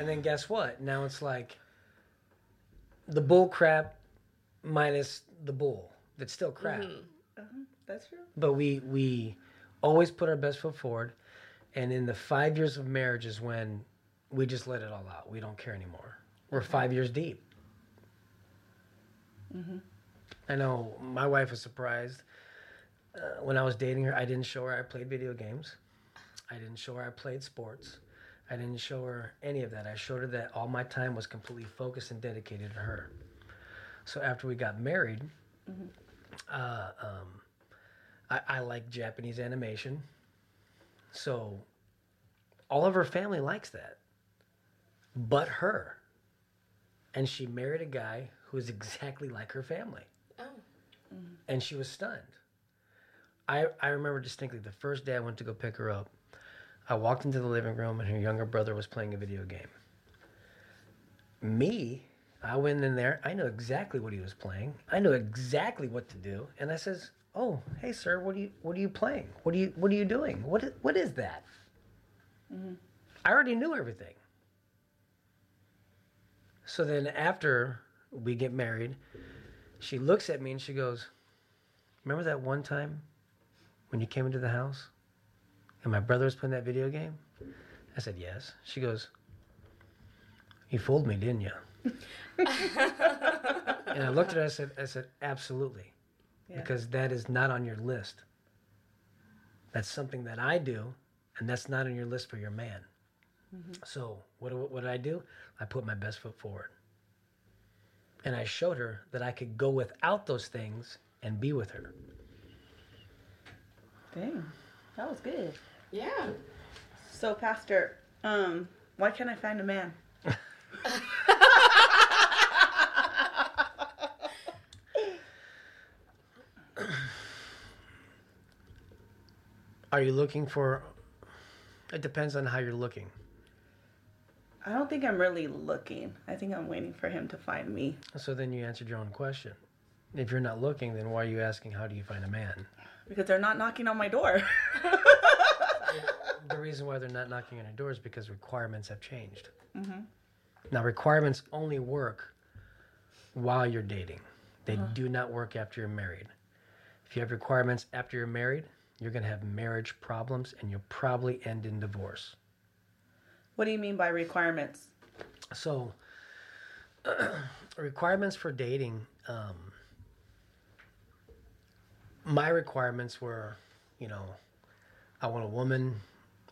And then guess what? Now it's like the bull crap minus the bull. That's still crap. Uh-huh. That's true. But we we always put our best foot forward. And in the five years of marriage is when we just let it all out. We don't care anymore. We're five years deep. I know my wife was surprised uh, when I was dating her. I didn't show her I played video games. I didn't show her I played sports. I didn't show her any of that. I showed her that all my time was completely focused and dedicated to her. So after we got married, uh, um, I, I like Japanese animation. So all of her family likes that, but her. And she married a guy who is exactly like her family. Oh. And she was stunned. I, I remember distinctly the first day I went to go pick her up. I walked into the living room and her younger brother was playing a video game. Me, I went in there. I know exactly what he was playing. I knew exactly what to do. And I says, "Oh, hey sir, what are you what are you playing? What are you what are you doing? What is, what is that?" Mm-hmm. I already knew everything. So then after we get married, she looks at me and she goes, "Remember that one time when you came into the house and my brother was playing that video game?" I said, "Yes." She goes, "You fooled me, didn't you?" and I looked at her. I said, "I said absolutely, Yeah. because that is not on your list. That's something that I do, and that's not on your list for your man." Mm-hmm. So what, what did I do? I put my best foot forward. And I showed her that I could go without those things and be with her. Dang, that was good. Yeah. So, Pastor, um, why can't I find a man? Are you looking for? It depends on how you're looking. I don't think I'm really looking. I think I'm waiting for him to find me. So then you answered your own question. If you're not looking, then why are you asking how do you find a man? Because they're not knocking on my door. The reason why they're not knocking on your door is because requirements have changed. Now, requirements only work while you're dating. They do not work after you're married. If you have requirements after you're married, you're going to have marriage problems and you'll probably end in divorce. what do you mean by requirements? So, requirements for dating. Um, my requirements were, you know, I want a woman.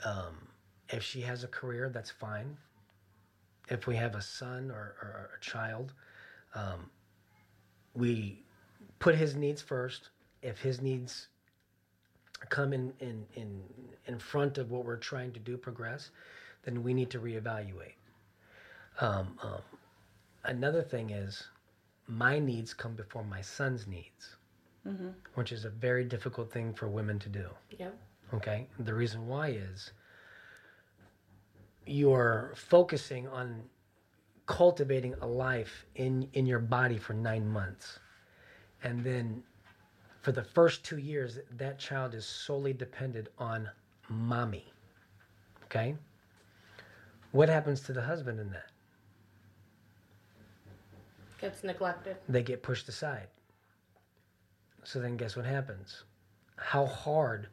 Um, if she has a career, that's fine. If we have a son or, or a child, um, we put his needs first. If his needs come in, in, in, in front of what we're trying to do, progress, then we need to reevaluate. Um, um, another thing is, my needs come before my son's needs, which is a very difficult thing for women to do. Yep. Okay, the reason why is you're focusing on cultivating a life in in your body for nine months, and then for the first two years, that child is solely dependent on mommy. Okay, what happens to the husband in that? Gets neglected. they get pushed aside. So then guess what happens? How hard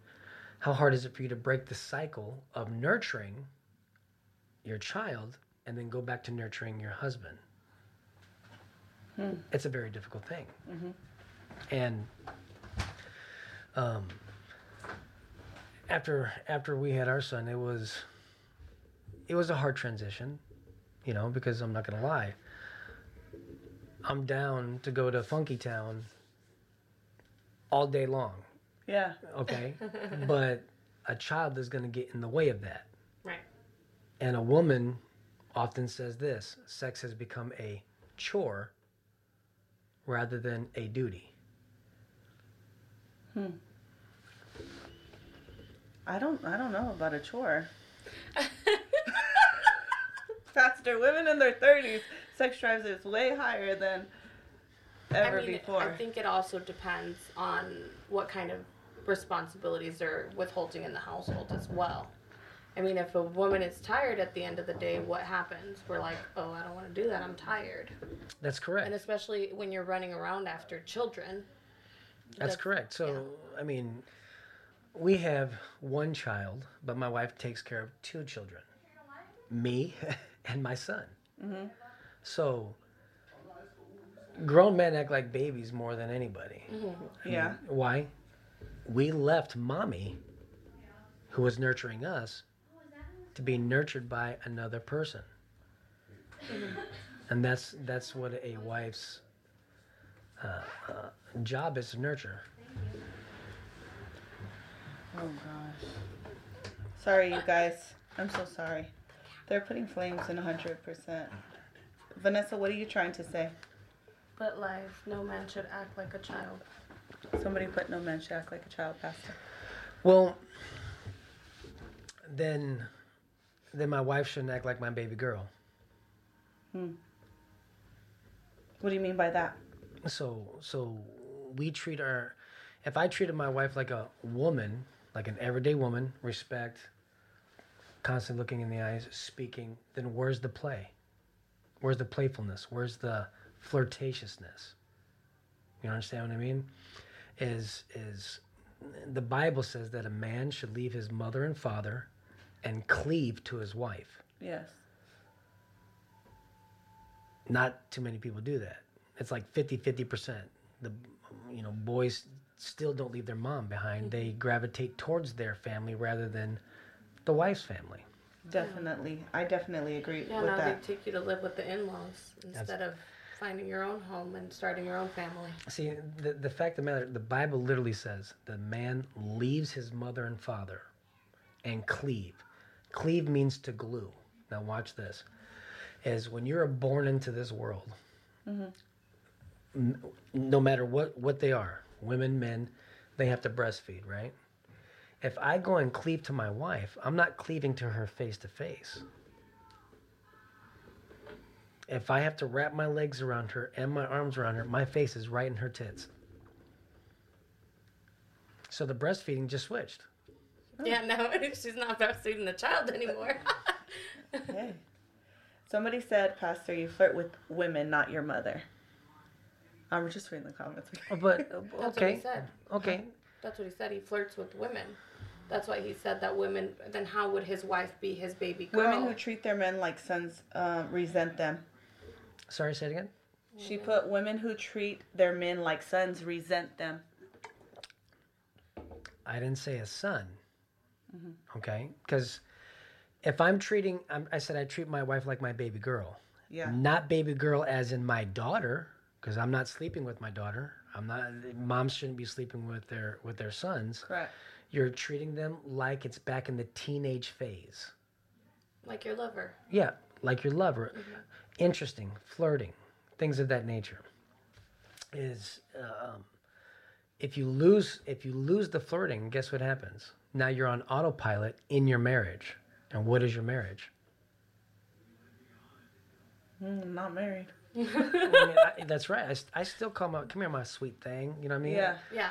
how hard is it for you to break the cycle of nurturing your child and then go back to nurturing your husband? It's a very difficult thing. And um, after after we had our son, it was it was a hard transition, you know, because I'm not gonna lie. I'm down to go to Funky Town all day long, Yeah. okay? but a child is going to get in the way of that. Right. And a woman often says this sex has become a chore rather than a duty. Hmm. I don't I don't know about a chore. Pastor, women in their thirties, sex drives is way higher than ever I mean, before. I think it also depends on what kind of responsibilities they're withholding in the household as well. I mean, if a woman is tired at the end of the day, what happens? We're like, oh, I don't want to do that. I'm tired. That's correct. And especially when you're running around after children. That's That's- correct. So, I mean, we have one child, but my wife takes care of two children me and my son. Mm-hmm. So, grown men act like babies more than anybody. Mm-hmm. I Yeah. mean, why? We left mommy, who was nurturing us, to be nurtured by another person. And that's that's what a wife's uh, uh, job is to nurture. Oh gosh. Sorry, you guys. I'm so sorry. They're putting flames in 100%. Vanessa, what are you trying to say? But life, no man should act like a child. Somebody put no man should act like a child, Pastor. Well, then, then my wife shouldn't act like my baby girl. Hmm. What do you mean by that? So, so we treat our. If I treated my wife like a woman, like an everyday woman, respect, constantly looking in the eyes, speaking, then where's the play? Where's the playfulness? Where's the flirtatiousness? You understand what I mean? Is is the Bible says that a man should leave his mother and father and cleave to his wife. Yes. not too many people do that. It's like 50 50%. The you know, boys still don't leave their mom behind. They mm-hmm. gravitate towards their family rather than the wife's family. Definitely. I definitely agree Yeah, with now that. they take you to live with the in-laws instead of finding your own home and starting your own family. See, the, the fact of the matter, the Bible literally says the man leaves his mother and father and cleave. Cleave means to glue. Now, watch this. Is when you're born into this world, n- no matter what, what they are, women, men, they have to breastfeed, right? If I go and cleave to my wife, I'm not cleaving to her face to face. If I have to wrap my legs around her and my arms around her, my face is right in her tits. So the breastfeeding just switched. Yeah, no, she's not breastfeeding the child anymore. Hey. Somebody said, Pastor, you flirt with women, not your mother. I'm just reading the comments. Oh, But That's what okay, he said. okay. That's what he said. He flirts with women. That's why he said that women. Then how would his wife be his baby girl? Women who treat their men like sons um, resent them. Sorry, say it again. She put women who treat their men like sons resent them. I didn't say a son. Mm-hmm. Okay, because if I'm treating, I'm, I said I treat my wife like my baby girl, Yeah. not baby girl as in my daughter, because I'm not sleeping with my daughter. I'm not. Moms shouldn't be sleeping with their with their sons. Correct. You're treating them like it's back in the teenage phase. like your lover. Yeah, like your lover. Interesting, flirting, things of that nature. Is um, if you lose if you lose the flirting, guess what happens? Now you're on autopilot in your marriage. And what is your marriage? Mm, not married. I mean, I, that's right. I, s- I still call my come here, my sweet thing. You know what I mean? Yeah. Yeah.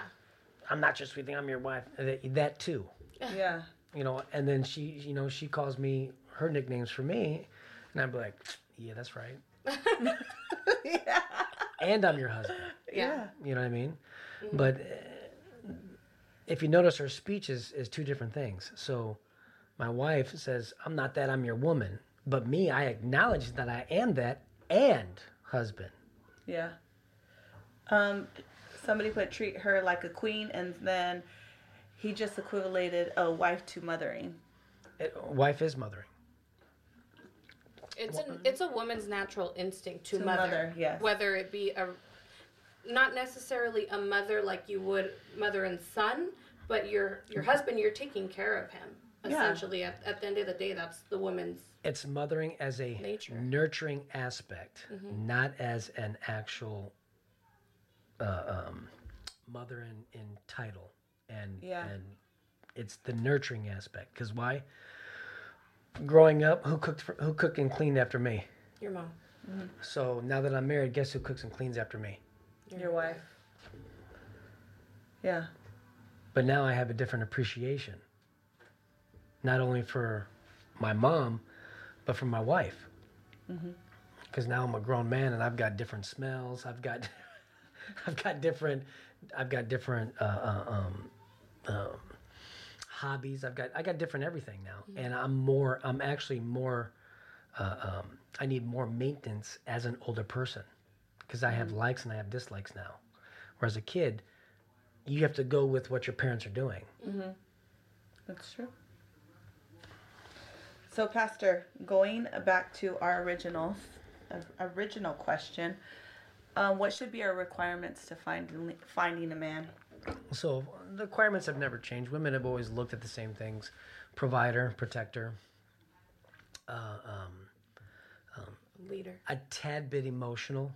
I'm not your sweet thing. I'm your wife. That, that too. Yeah. You know. And then she, you know, she calls me her nicknames for me, and I'd be like, yeah, that's right. yeah. And I'm your husband. Yeah. You know what I mean? But uh, if you notice, her speech is, is two different things. So my wife says, I'm not that, I'm your woman. But me, I acknowledge that I am that and husband. Yeah. Um, somebody put treat her like a queen, and then he just equated a wife to mothering. It, wife is mothering. It's an it's a woman's natural instinct to, To mother, mother, yes. Whether it be a not necessarily a mother like you would mother and son, but your your husband, you're taking care of him. Yeah. Essentially, at, at the end of the day, that's the woman's. It's mothering as a Nature. nurturing aspect, not as an actual uh, um, mother in, in title. And, Yeah. and it's the nurturing aspect. Because why? Growing up, who cooked for, who cooked and cleaned after me? Your mom. So now that I'm married, guess who cooks and cleans after me? Your wife. Yeah. But now I have a different appreciation. Not only for my mom, but for my wife. Because now I'm a grown man and I've got different smells. I've got, I've got different, I've got different uh, uh, um, um, hobbies. I've got I got different everything now, and I'm more. I'm actually more. Uh, um, I need more maintenance as an older person because I have likes and I have dislikes now. Whereas a kid, you have to go with what your parents are doing. That's true. So, Pastor, going back to our original, uh, original question, um, what should be our requirements to finding finding a man? So the requirements have never changed. Women have always looked at the same things: provider, protector, uh, um, Leader. a tad bit emotional.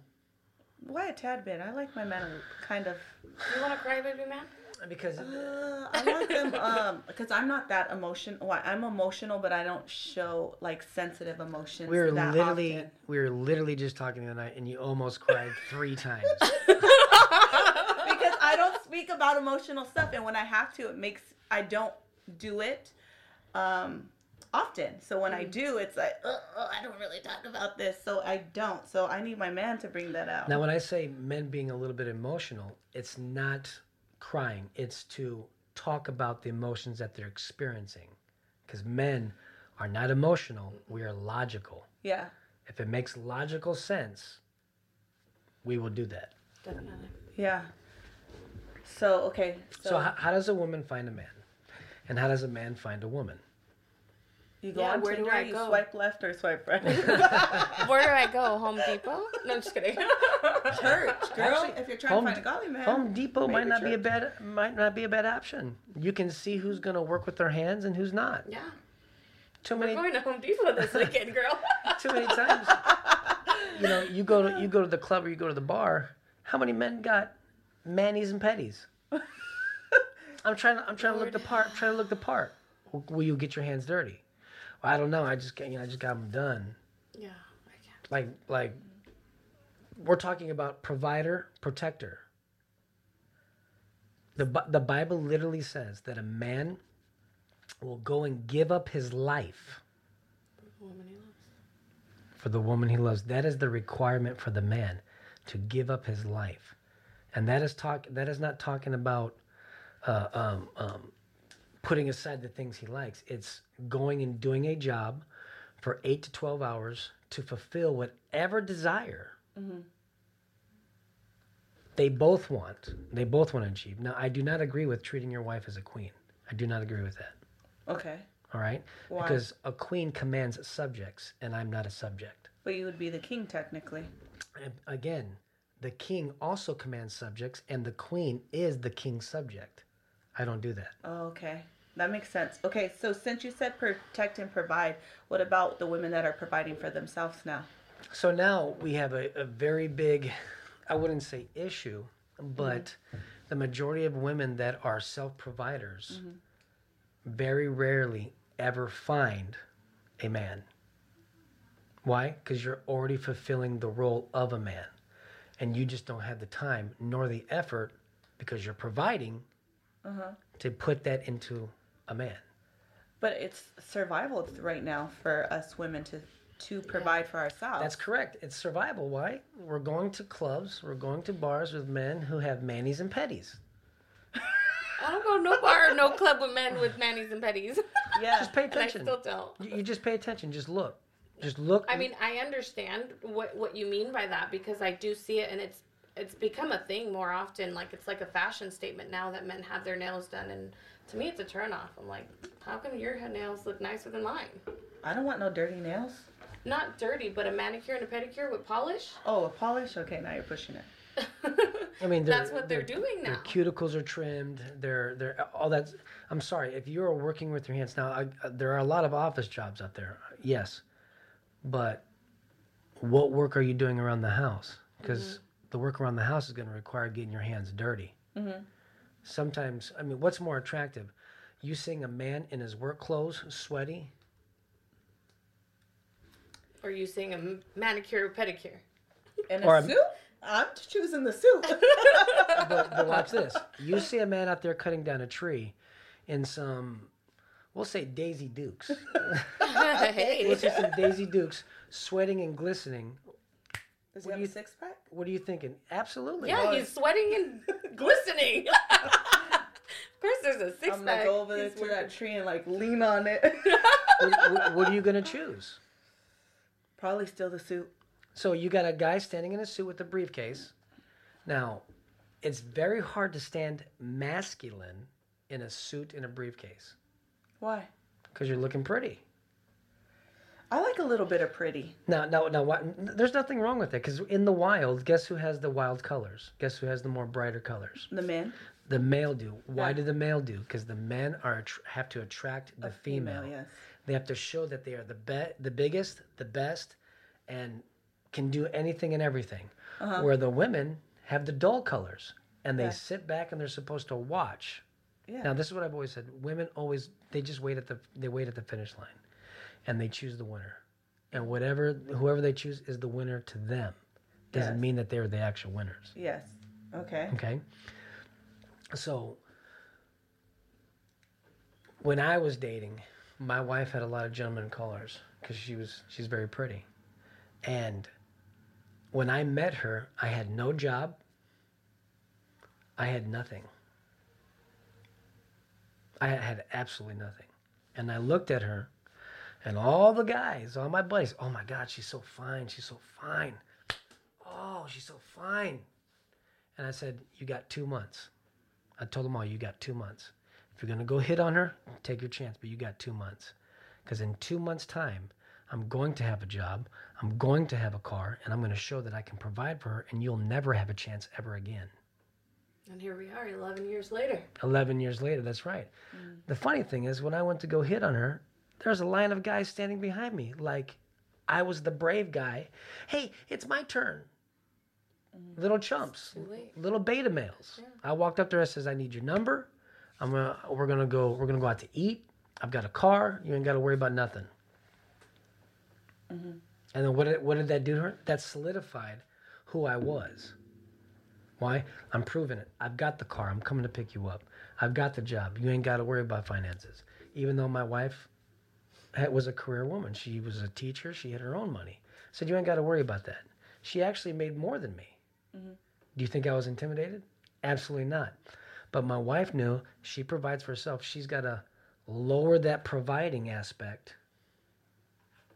Why a tad bit? I like my men kind of. You want to cry, baby man? Because Uh, I want them um because I'm not that emotional. Well, I'm emotional, but I don't show like sensitive emotions. we were that literally often. we were literally just talking the other night, and you almost cried three times. because I don't speak about emotional stuff, and when I have to, it makes I don't do it um, often. So when I do, it's like "Ugh, ugh, I don't really talk about this, so I don't. So I need my man to bring that out. Now, when I say men being a little bit emotional, it's not crying, it's to talk about the emotions that they're experiencing. Because men are not emotional, we are logical. Yeah, If it makes logical sense, we will do that. Definitely. yeah. So okay, so, So, how, how does a woman find a man? And how does a man find a woman? you go Yeah, on where do I you go? swipe left or swipe right. Where do I go? Home Depot? No, I'm just kidding. Church, girl. Actually, if you're trying Home to find a godly man, Home Depot might maybe not be a bad might not be a bad option. You can see who's going to work with their hands and who's not. yeah. Too We're many going to Home Depot this weekend, girl. too many times. you know, you go to you go to the club or you go to the bar. How many men got manis and petties? I'm trying. To, I'm trying to look the part. I'm Trying to look the part. Will you get your hands dirty? Well, I don't know. I just you know I just got them done. yeah, I can't. Like like we're talking about provider protector. The the Bible literally says that a man will go and give up his life Woman he loves. for the woman he loves. That is the requirement for the man to give up his life, and that is talk. That is not talking about uh, um, um, putting aside the things he likes. It's going and doing a job for eight to twelve hours to fulfill whatever desire they both want. They both want to achieve. Now, I do not agree with treating your wife as a queen. I do not agree with that. Okay, All right, Why? because a queen commands subjects, and I'm not a subject. but you would be the king technically. Again, the king also commands subjects, and the queen is the king's subject. I don't do that. Oh, okay. That makes sense. Okay, so since you said protect and provide, what about the women that are providing for themselves now? So now we have a, a very big, I wouldn't say issue, but mm-hmm. the majority of women that are self providers mm-hmm. very rarely ever find a man. Why? Because you're already fulfilling the role of a man. And you just don't have the time nor the effort because you're providing uh-huh. to put that into a man. But it's survival right now for us women to to provide for ourselves. That's correct. It's survival. Why? We're going to clubs, we're going to bars with men who have manis and petties. I don't go no bar, no club with men with manis and petties. yeah. Just pay and I still don't. You, you just pay attention. Just look. Just look. I mean, I understand what what you mean by that because I do see it, and it's it's become a thing more often. Like it's like a fashion statement now that men have their nails done, and to me, it's a turnoff. I'm like, how come your nails look nicer than mine? I don't want no dirty nails. Not dirty, but a manicure and a pedicure with polish. Oh, a polish? Okay, now you're pushing it. I mean, they're- That's what they're doing Their now. cuticles are trimmed. They're they're all that. I'm sorry if you are working with your hands now. I, uh, there are a lot of office jobs out there. Yes, but what work are you doing around the house? Because mm-hmm. the work around the house is going to require getting your hands dirty. Mm-hmm. Sometimes, I mean, what's more attractive? You seeing a man in his work clothes, sweaty, Or you seeing a m- manicure or pedicure? In a a- suit? I'm choosing the suit. but, but watch this. You see a man out there cutting down a tree in some we'll say Daisy Dukes. hey. we'll say some Daisy Dukes sweating and glistening. Does he What have do a you- six pack? What are you thinking? Absolutely. Yeah, he's sweating and glistening. of course, there's a six I'm gonna pack. go over there He's to that tree and like lean on it. what, what- what are you gonna choose? Probably still the suit. So you got a guy standing in a suit with a briefcase. Now, it's very hard to stand masculine in a suit and a briefcase Why? because you're looking pretty. I like a little bit of pretty. No, no, now, what, there's nothing wrong with it because in the wild, guess who has the wild colors? Guess who has the more brighter colors? The men. The male do. Why Yeah. do the male do? Because the men are have to attract the female. yes. They have to show that they are the be- the biggest, the best, and can do anything and everything. Uh-huh. Where the women have the dull colors and they Yeah. sit back and they're supposed to watch. Yeah. Now this is what I've always said: women always they just wait at the they wait at the finish line, and they choose the winner, and whatever whoever they choose is the winner to them. Doesn't Yes. mean that they're the actual winners. Yes. Okay. Okay. So when I was dating, my wife had a lot of gentlemen callers because she was she's very pretty. And when I met her, I had no job. I had nothing. I had absolutely nothing. And I looked at her and all the guys, all my buddies, oh my God, she's so fine. She's so fine. Oh, she's so fine. And I said, You got two months. I told them all, You got two months. If you're going to go hit on her, take your chance, but you got two months. Because in two months' time, I'm going to have a job, I'm going to have a car, and I'm going to show that I can provide for her, and you'll never have a chance ever again. And here we are, 11 years later. 11 years later, that's right. Mm. The funny thing is, when I went to go hit on her, there's a line of guys standing behind me, like I was the brave guy. Hey, it's my turn. Mm. Little chumps, little beta males. I walked up there. I says, "I need your number. I'm gonna. We're gonna go. We're gonna go out to eat. I've got a car. You ain't got to worry about nothing." Mm-hmm. And then what did what did that do to her? That solidified who I was. Why? I'm proving it. I've got the car. I'm coming to pick you up. I've got the job. You ain't got to worry about finances. Even though my wife was a career woman, she was a teacher. She had her own money. said you ain't got to worry about that. She actually made more than me. Mm-hmm. Do you think I was intimidated? Absolutely not. But my wife knew she provides for herself. She's got to lower that providing aspect.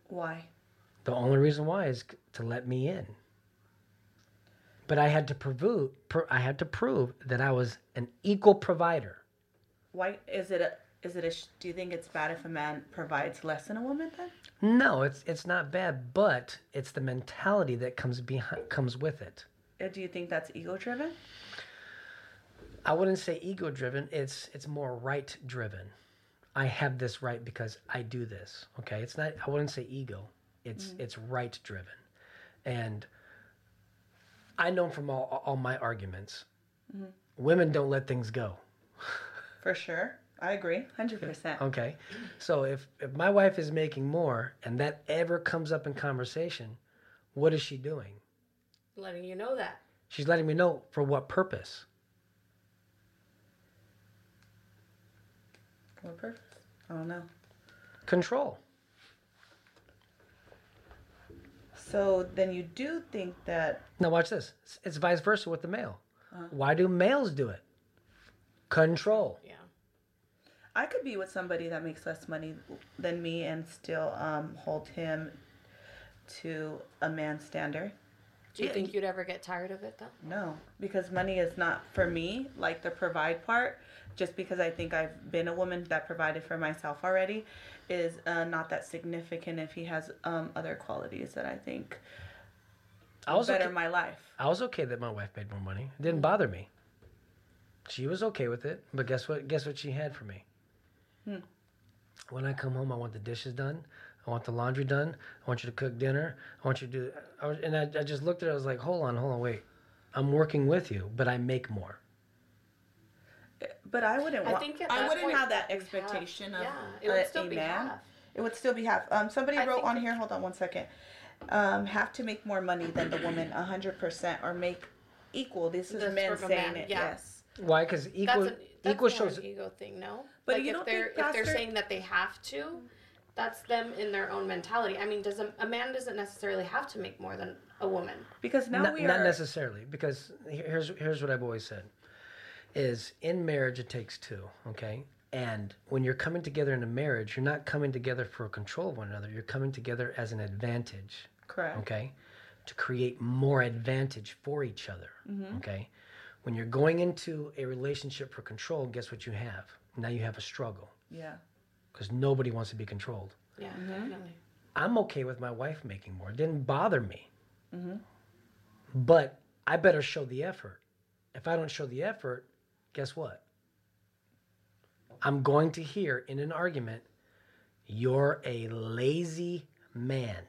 Why? The only reason why is to let me in. But I had to prove, pr- I had to prove that I was an equal provider. Why is it a? Is it a? Do you think it's bad if a man provides less than a woman? Then No, it's it's not bad, but it's the mentality that comes behind comes with it. Uh, do you think that's ego driven? I wouldn't say ego driven. It's it's more right driven. I have this right because I do this. Okay, it's not. I wouldn't say ego. It's it's right driven, and I know from all all my arguments, women don't let things go. For sure, I agree, hundred percent. Okay, so if if my wife is making more and that ever comes up in conversation, what is she doing? Letting you know that. She's letting me know for what purpose. What purpose? I don't know. Control. So then you do think that Now watch this. It's- It's vice versa with the male. Why do males do it? Control. Yeah. I could be with somebody that makes less money than me and still um, hold him to a man's standard. Do you Yeah, think you'd ever get tired of it though? No, because money is not for me, like the provide part, just because I think I've been a woman that provided for myself already, is uh, not that significant if he has um, other qualities that I think I was better okay. my life. I was okay that my wife made more money. It didn't bother me. She was okay with it, but guess what? Guess what she had for me. When I come home, I want the dishes done. I want the laundry done. I want you to cook dinner. I want you to do. I was, and I, I just looked at it. I was like, hold on, hold on, wait. I'm working with you, but I make more. But I wouldn't I think I wouldn't point have that you'd have- expectation of yeah, it would a, still a be man. half. It would still be half. Um, somebody I wrote on here. Hold on one second. Um, have to make more money than the woman, hundred percent, or make equal. This is That's men from saying man, it. yeah. Yes. Why? Because equal. That's a, That's equal shows. an ego thing, no? But like you if don't they're think, if they're saying that they have to, that's them in their own mentality. I mean, does a, a man doesn't necessarily have to make more than a woman. Because now not, we not necessarily because here's here's what I've always said is in marriage it takes two okay and when you're coming together in a marriage you're not coming together for control of one another you're coming together as an advantage Correct. okay to create more advantage for each other okay when you're going into a relationship for control guess what you have now you have a struggle Yeah. because nobody wants to be controlled Yeah, Mm-hmm. definitely. I'm okay with my wife making more. It didn't bother me. Mm-hmm. But I better show the effort. If I don't show the effort, guess what? I'm going to hear in an argument, you're a lazy man.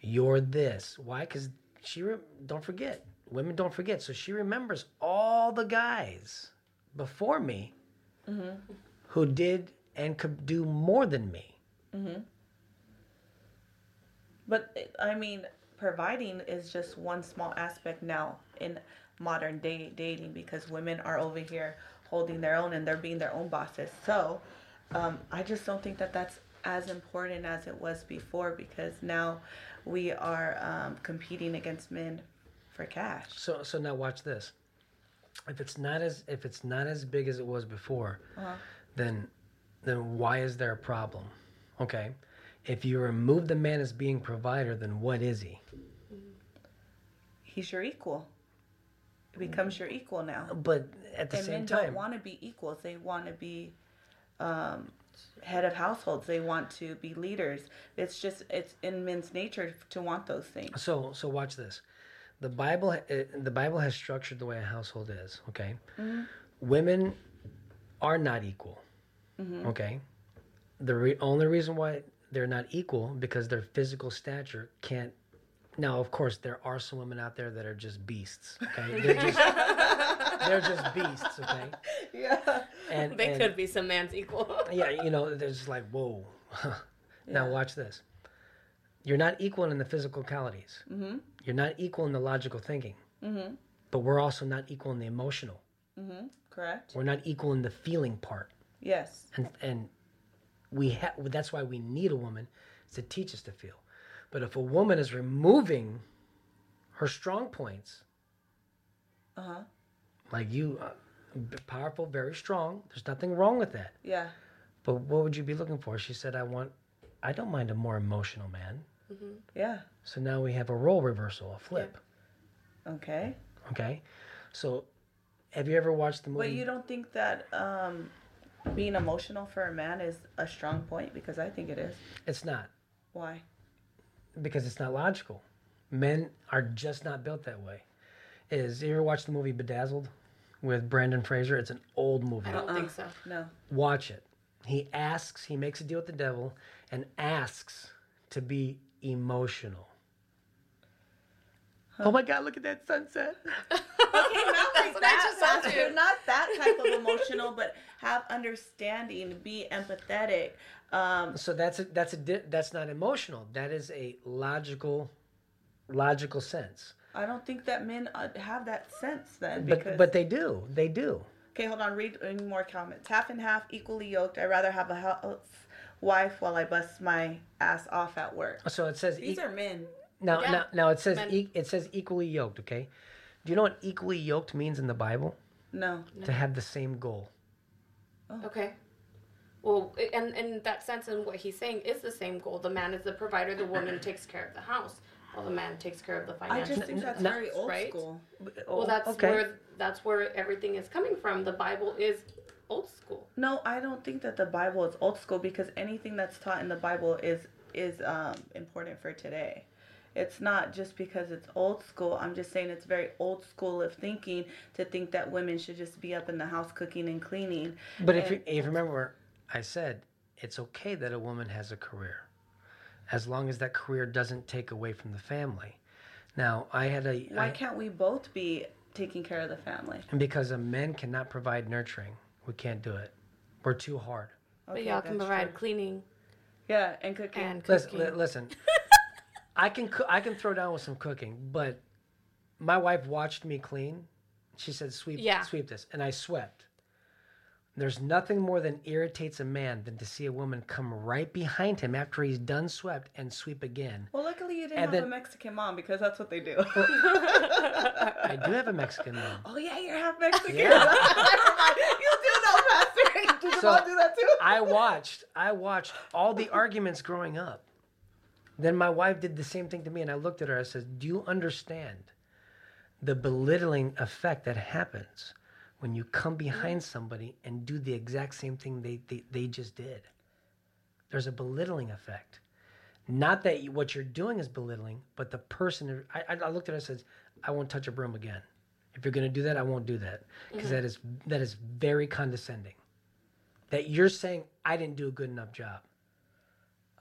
You're this. Why? Because she, re- don't forget, women don't forget. So she remembers all the guys before me mm-hmm. who did and could do more than me. Mm-hmm. But I mean, providing is just one small aspect now in modern day dating because women are over here holding their own and they're being their own bosses. So um, I just don't think that that's as important as it was before because now we are um, competing against men for cash. So so now watch this. If it's not as if it's not as big as it was before, then then why is there a problem? Okay. If you remove the man as being provider, then what is he? He's your equal. Becomes your equal now. But at the and same men time, don't want to be equals. They want to be um, head of households. They want to be leaders. It's just it's in men's nature to want those things. so so watch this. The Bible uh, the Bible has structured the way a household is. Okay. Women are not equal. Okay. The re- only reason why they're not equal because their physical stature can't. Now, of course, there are some women out there that are just beasts. Okay, they're just they're just beasts. Okay, Yeah. and They and- could be some man's equal. yeah, you know, they're just like whoa. now watch this. You're not equal in the physical qualities. Mm-hmm. You're not equal in the logical thinking. Mm-hmm. But we're also not equal in the emotional. Correct. We're not equal in the feeling part. Yes. and and we have that's why we need a woman to teach us to feel but if a woman is removing her strong points Uh huh. like you uh, powerful very strong there's nothing wrong with that Yeah. but what would you be looking for she said i want i don't mind a more emotional man Mm-hmm. Yeah. so now we have a role reversal a flip Okay. okay so have you ever watched the movie But you don't think that um, being emotional for a man is a strong point? Because I think it is. it's not Why? Because it's not logical. Men are just not built that way. Is you ever watch the movie Bedazzled with Brendan Fraser? It's an old movie. I don't think uh-uh. so. No. Watch it. He asks, he makes a deal with the devil and asks to be emotional. Oh my God, look at that sunset. Okay, not like that, just said Pastor. too. Not that type of emotional, but have understanding, be empathetic. Um, So that's a, that's a di- that's not emotional. That is a logical logical sense. I don't think that men uh, have that sense then. But Because, but they do. They do. okay, hold on. Read any more comments. Half and half, equally yoked. I'd rather have a housewife while I bust my ass off at work. So it says These e- are men. Now, Yeah. now, now it says e- it says equally yoked. Okay, do you know what equally yoked means in the Bible? No. To have the same goal. Okay. Well, and in that sense, and what he's saying is the same goal. The man is the provider. The woman takes care of the house, while the man takes care of the I just think that's very old right? school. well, that's Oh, okay. where that's where everything is coming from. The Bible is old school. No, I don't think that the Bible is old school because anything that's taught in the Bible is is um, important for today. It's not just because it's old school. I'm just saying it's very old school of thinking to think that women should just be up in the house cooking and cleaning. But if you, if you remember, I said it's okay that a woman has a career, as long as that career doesn't take away from the family. Now, I had a Why I- can't we both be taking care of the family? and because a men cannot provide nurturing, we can't do it. We're too hard. But y'all can provide true. cleaning Yeah, and cooking. and cooking. li- listen. I can coo- I can throw down with some cooking, but my wife watched me clean. She said, "Sweep, Yeah. sweep this," and I swept. There's nothing more than irritates a man than to see a woman come right behind him after he's done swept and sweep again. Well, luckily you didn't And have a then- Mexican mom because that's what they do. I do have a Mexican mom. oh yeah, you're half Mexican. Yeah. Never mind. You do know, Pastor. Did your So, mom do that too? I watched I watched all the arguments growing up. Then my wife did the same thing to me and I looked at her I said, "Do you understand the belittling effect that happens when you come behind somebody and do the exact same thing they they, they just did?" There's a belittling effect. Not that you, what you're doing is belittling, but the person. I, I looked at her and said, "I won't touch a broom again. If you're going to do that, I won't do that because mm-hmm. that is that is very condescending." that you're saying I didn't do a good enough job.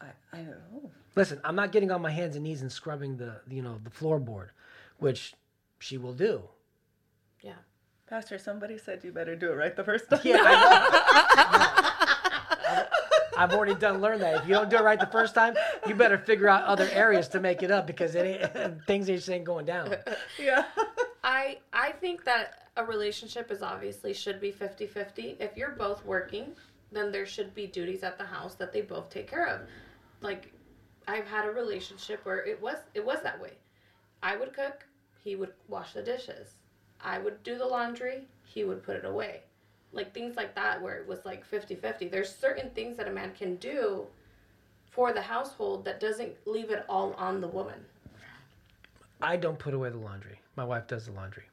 I, I don't know. Listen, I'm not getting on my hands and knees and scrubbing the you know the floorboard, which she will do. Yeah. Pastor, somebody said you better do it right the first time. Yeah, I I've already done learned that if you don't do it right the first time, you better figure out other areas to make it up because it ain't, things ain't ain't going down. yeah. I I think that a relationship is obviously should be 50-50. If you're both working, then there should be duties at the house that they both take care of. Like I've had a relationship where it was it was that way. I would cook, he would wash the dishes. I would do the laundry, he would put it away. Like things like that where it was like 50-50. There's certain things that a man can do for the household that doesn't leave it all on the woman. I don't put away the laundry. My wife does the laundry.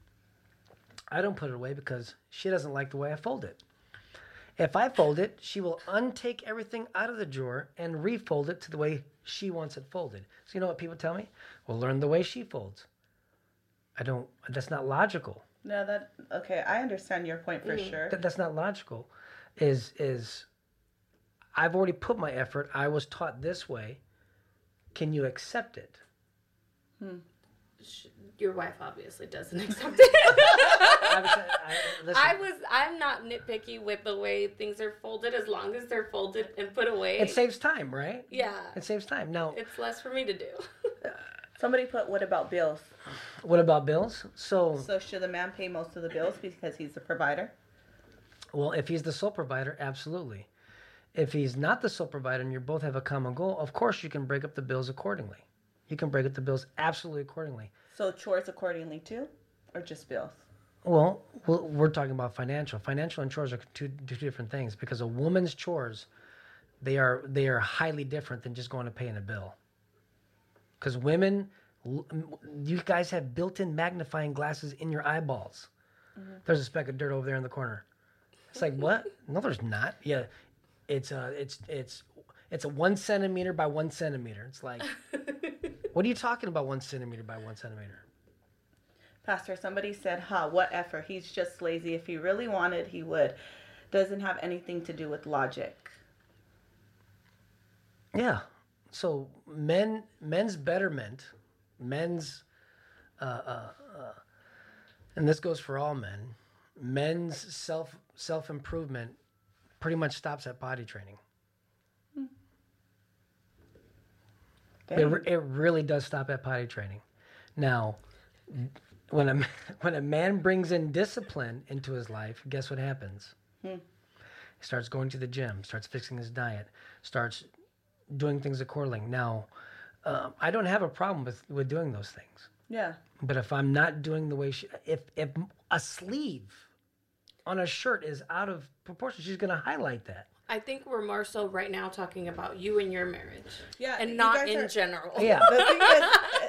I don't put it away because she doesn't like the way I fold it. If I fold it, she will untake everything out of the drawer and refold it to the way she wants it folded. So you know what people tell me? Well, learn the way she folds. I don't. That's not logical. No, that okay. I understand your point for mm-hmm. sure. That, that's not logical. Is is I've already put my effort. I was taught this way. Can you accept it? Hmm. Sh- Your wife obviously doesn't accept it. I was, I, I was. I'm not nitpicky with the way things are folded as long as they're folded and put away. it saves time, right? yeah. It saves time. Now, It's less for me to do. Uh, Somebody put what about bills? what about bills? So, So should the man pay most of the bills because he's the provider? well, if he's the sole provider, absolutely. If he's not the sole provider and you both have a common goal, of course you can break up the bills accordingly. You can break up the bills absolutely accordingly. So chores accordingly too, or just bills? Well, we're talking about financial. Financial and chores are two, two different things because a woman's chores, they are they are highly different than just going to paying a bill. Because women, you guys have built-in magnifying glasses in your eyeballs. There's a speck of dirt over there in the corner. It's like what? No, there's not. Yeah, it's uh it's it's it's a one centimeter by one centimeter. It's like, what are you talking about? One centimeter by one centimeter. Pastor, somebody said, "Ha, what effort? He's just lazy. If he really wanted, he would." Doesn't have anything to do with logic. Yeah. So men, men's betterment, men's, uh, uh, uh, and this goes for all men. Men's self self improvement pretty much stops at body training. It, it really does stop at potty training. Now, when a when a man brings in discipline into his life, guess what happens? He starts going to the gym, starts fixing his diet, starts doing things accordingly. Now, um, I don't have a problem with with doing those things, Yeah. but if I'm not doing the way she, if if a sleeve on a shirt is out of proportion, she's going to highlight that. I think we're more so right now talking about you and your marriage. Yeah, And not in are- general. Yeah. The thing is,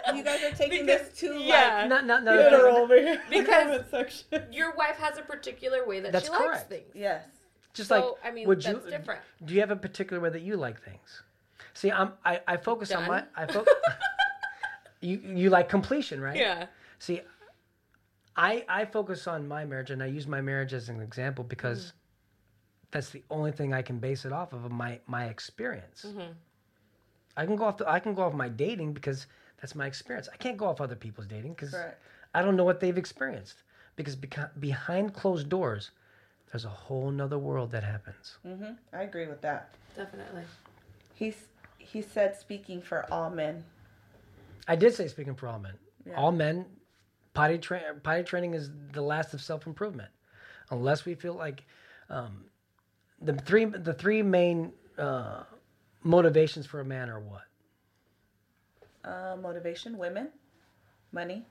uh, you guys are taking Because- this too yeah. like not, no, no. literal no, over here. Because- section. Your wife has a particular way that That's she likes things. Yes. Just So, like I mean, would that's you, different. Do you have a particular way that you like things? See, I'm I, I focus on my I focus. you you like completion, right? Yeah. See, I I focus on my marriage, and I use my marriage as an example because that's the only thing I can base it off of, of my my experience. I can go off the, I can go off my dating because that's my experience. I can't go off other people's dating because I don't know what they've experienced. Because beca- behind closed doors, there's a whole nother world that happens. hmm I agree with that. Definitely. He's he said speaking for all men. I did say speaking for all men. Yeah. All men, potty tra- potty training is the last of self improvement, unless we feel like um, the three the three main uh, motivations for a man are what? Uh, motivation, women, money.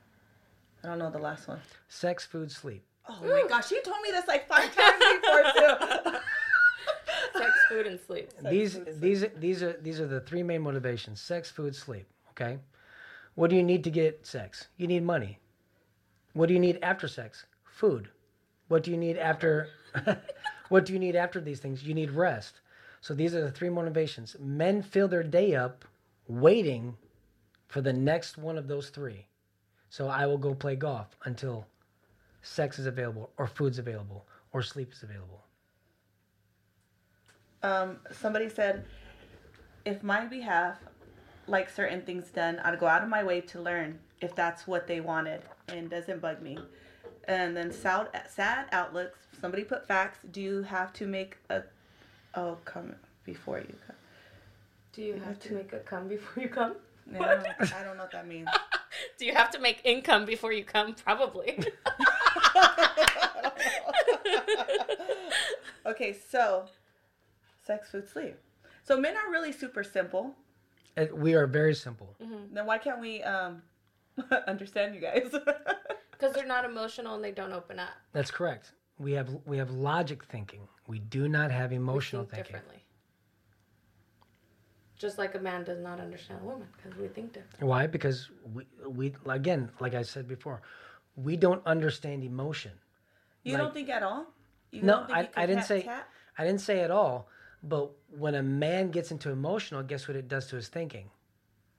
I don't know the last one. Sex, food, sleep. Oh my gosh, you told me this like five times before too. Sex, food, and sleep. these food, sleep. these these are these are the three main motivations: sex, food, sleep. Okay. What do you need to get sex? You need money. What do you need after sex? Food. What do you need after? what do you need after these things? You need rest. So these are the three motivations. Men fill their day up waiting for the next one of those three. So I will go play golf until sex is available, or food's available, or sleep is available. um, somebody said, if my behalf like certain things done, I'd go out of my way to learn if that's what they wanted and doesn't bug me. And then sad, sad outlooks. Somebody put facts. Do you have to make a oh come before you come? Do you have to make a come before you come? No, I don't know what that means. Do you have to make income before you come? Probably. okay, so sex, food, sleep. So men are really super simple. Uh, We are very simple. Then why can't we um understand you guys? Because they're not emotional and they don't open up. That's correct. We have we have logic thinking. We do not have We emotional think thinking. differently. Just like a man does not understand a woman because we think different. Why? Because we we again, like I said before, we don't understand emotion. you Like- don't think at all? You No, don't think I- I didn't say- tap? I didn't say at all, but when a man gets into emotional, guess what it does to his thinking?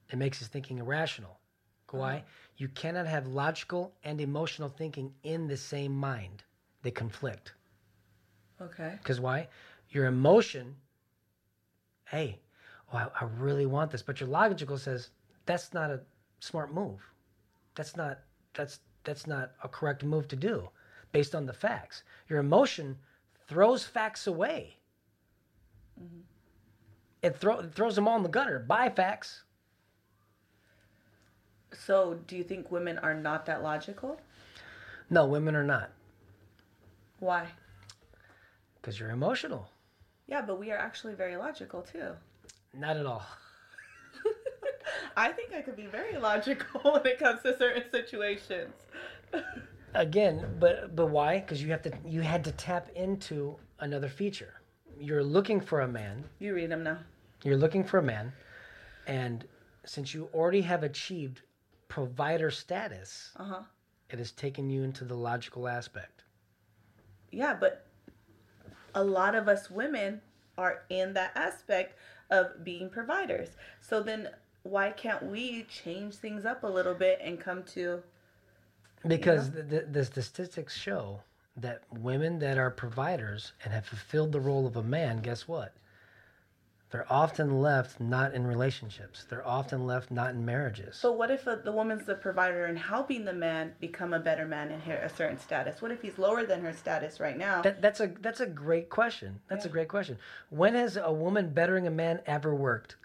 It makes his thinking irrational. Why? Uh-huh. You cannot have logical and emotional thinking in the same mind. They conflict. Okay. Because why? Your emotion, hey, oh, I, I really want this, but your logical says that's not a smart move. That's not that's that's not a correct move to do, based on the facts. Your emotion throws facts away. Mm-hmm. It, throw, it throws them all in the gutter. Bye, facts. So, do you think women are not that logical? No, women are not, Why? because you're emotional. Yeah, but we are actually very logical too. Not at all. I think I could be very logical when it comes to certain situations. again but but why because you have to you had to tap into another feature you're looking for a man You read them now. you're looking for a man and since you already have achieved provider status Uh huh. it has taken you into the logical aspect Yeah, but a lot of us women are in that aspect of being providers. So then why can't we change things up a little bit and come to because the, the, the statistics show that women that are providers and have fulfilled the role of a man guess what they're often left not in relationships they're often left not in marriages So what if a, the woman's the provider and helping the man become a better man and hit a certain status? What if he's lower than her status right now? That, that's a that's a great question. That's a great question. When has a woman bettering a man ever worked?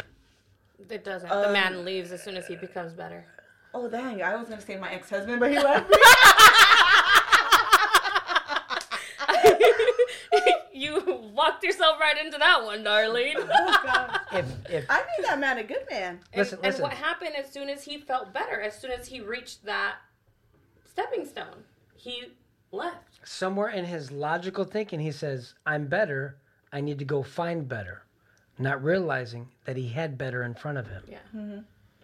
It doesn't. Uh, the man leaves as soon as he becomes better. oh dang! I was gonna say my ex-husband, but he left me. you walked yourself right into that one, Darlene. oh god! If if I made that man a good man. listen and, listen, what happened as soon as he felt better, as soon as he reached that stepping stone, he left. somewhere in his logical thinking, he says, "I'm better. I need to go find better," not realizing that he had better in front of him. Yeah. Mm-hmm.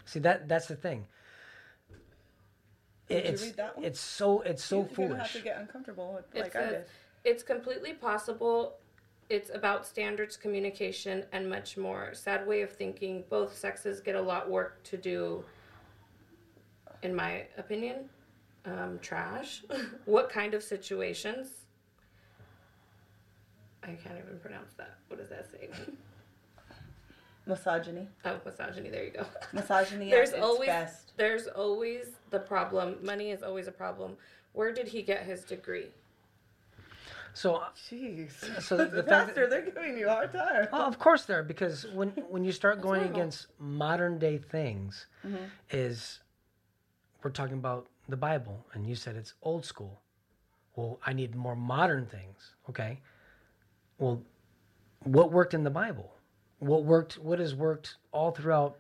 See that that's the thing. It- Did you it's read that one? it's so it's so You're gonna have to get uncomfortable with, like I says did. it's completely possible. It's about standards, communication, and much more. Sad way of thinking. Both sexes get a lot work to do. In my opinion, um, trash. what kind of situations? I can't even pronounce that. What does that say? Misogyny. oh, misogyny. There you go. Misogyny There's always best. there's always the problem. Money is always a problem. Where did he get his degree? So Jeez. so the, the Pastor, that, they're giving you a hard time. Oh, of course they're because when when you start going normal. against modern day things, Mm-hmm. is we're talking about the Bible, and you said it's old school. Well, I need more modern things. Okay. Well, what worked in the Bible, what worked, what has worked all throughout.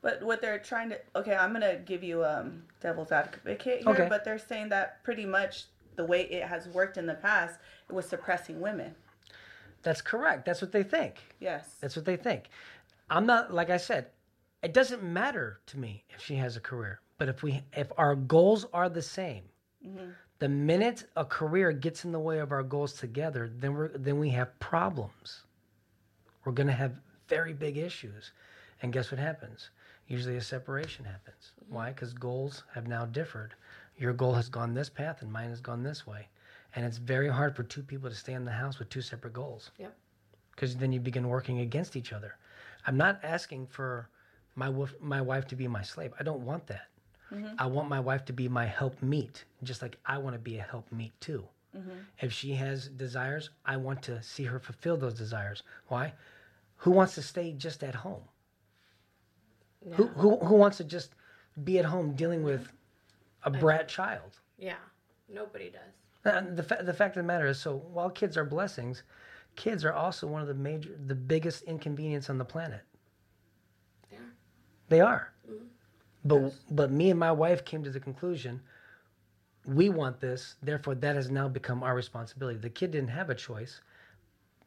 But what they're trying to okay, I'm gonna give you um devil's advocate here, Okay. but they're saying that pretty much the way it has worked in the past, it was suppressing women. That's correct. That's what they think. Yes. That's what they think. I'm not like I said. It doesn't matter to me if she has a career, but if we if our goals are the same, mm-hmm. the minute a career gets in the way of our goals together, then we're then we have problems. We're gonna have very big issues, and guess what happens? Usually a separation happens. Why? Because goals have now differed. Your goal has gone this path, and mine has gone this way, and it's very hard for two people to stay in the house with two separate goals Yep. because then you begin working against each other. I'm not asking for my wife, my wife to be my slave. I don't want that. Mm-hmm. I want my wife to be my help meet, just like I want to be a help meet too. Mm-hmm. If she has desires, I want to see her fulfill those desires. Why? Who wants to stay just at home? Yeah. Who, who who wants to just be at home dealing with mm-hmm. A brat child? Yeah. Nobody does. And the, fa- the fact of the matter is, so while kids are blessings, kids are also one of the major, the biggest inconvenience on the planet. Yeah. They are. Mm-hmm. But but me and my wife came to the conclusion we want this, therefore that has now become our responsibility. The kid didn't have a choice,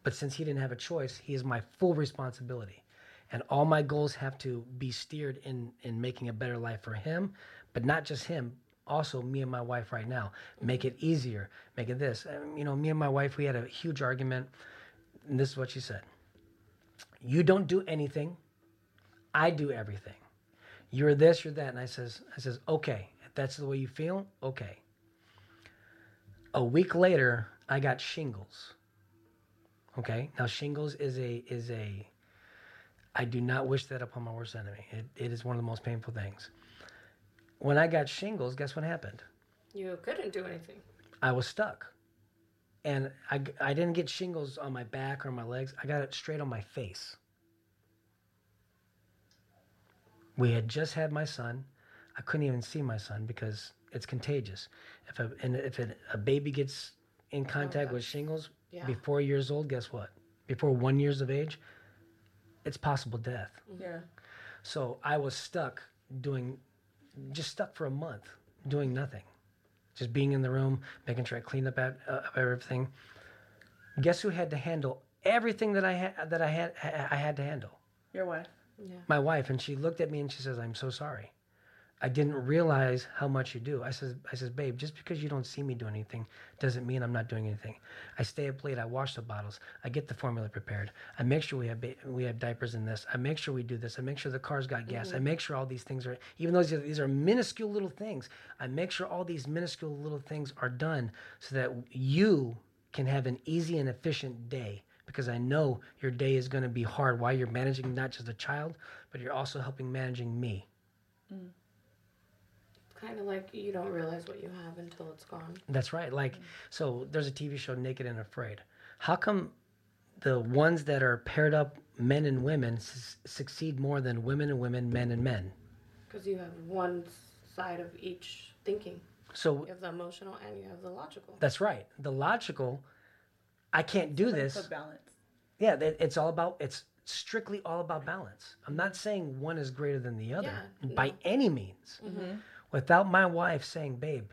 but since he didn't have a choice, he is my full responsibility. And all my goals have to be steered in in making a better life for him, but not just him, also me and my wife right now. Make it easier, make it this. Um, you know, me and my wife we had a huge argument, and this is what she said. You don't do anything, I do everything you're this, you're that. And I says, I says, okay, if that's the way you feel, okay. A week later, I got shingles. Okay. Now shingles is a is a I do not wish that upon my worst enemy. It, it is one of the most painful things. When I got shingles, guess what happened? You couldn't do anything. I was stuck. And I, I didn't get shingles on my back or my legs. I got it straight on my face. We had just had my son. I couldn't even see my son because it's contagious. If a, and if it, a baby gets in oh, contact with shingles yeah. before years old, guess what? Before one years of age, it's possible death. Yeah. So I was stuck doing, just stuck for a month, doing nothing, just being in the room, making sure I cleaned up at, uh, everything. Guess who had to handle everything that I had that I had I had to handle? Your wife. Yeah. My wife, and she looked at me and she says, "I'm so sorry. I didn't realize how much you do." I says, "I says, babe, just because you don't see me do anything doesn't mean I'm not doing anything. I stay up late. I wash the bottles. I get the formula prepared. I make sure we have ba- we have diapers in this. I make sure we do this. I make sure the car's got gas. I mm-hmm. make sure all these things are, even though these are, these are minuscule little things. I make sure all these minuscule little things are done so that you can have an easy and efficient day." Because I know your day is going to be hard while you're managing not just a child, but you're also helping managing me. It's kind of like you don't realize what you have until it's gone. That's right. Like, so there's a TV show, Naked and Afraid. How come the ones that are paired up, men and women, s- succeed more than women and women, men and men? Because you have one side of each thinking. So You have the emotional and you have the logical. that's right. The logical, I can't do this. Put balance. Yeah, it's all about, it's strictly all about balance. I'm not saying one is greater than the other Yeah, by no. any means. Mm-hmm. Without my wife saying, babe,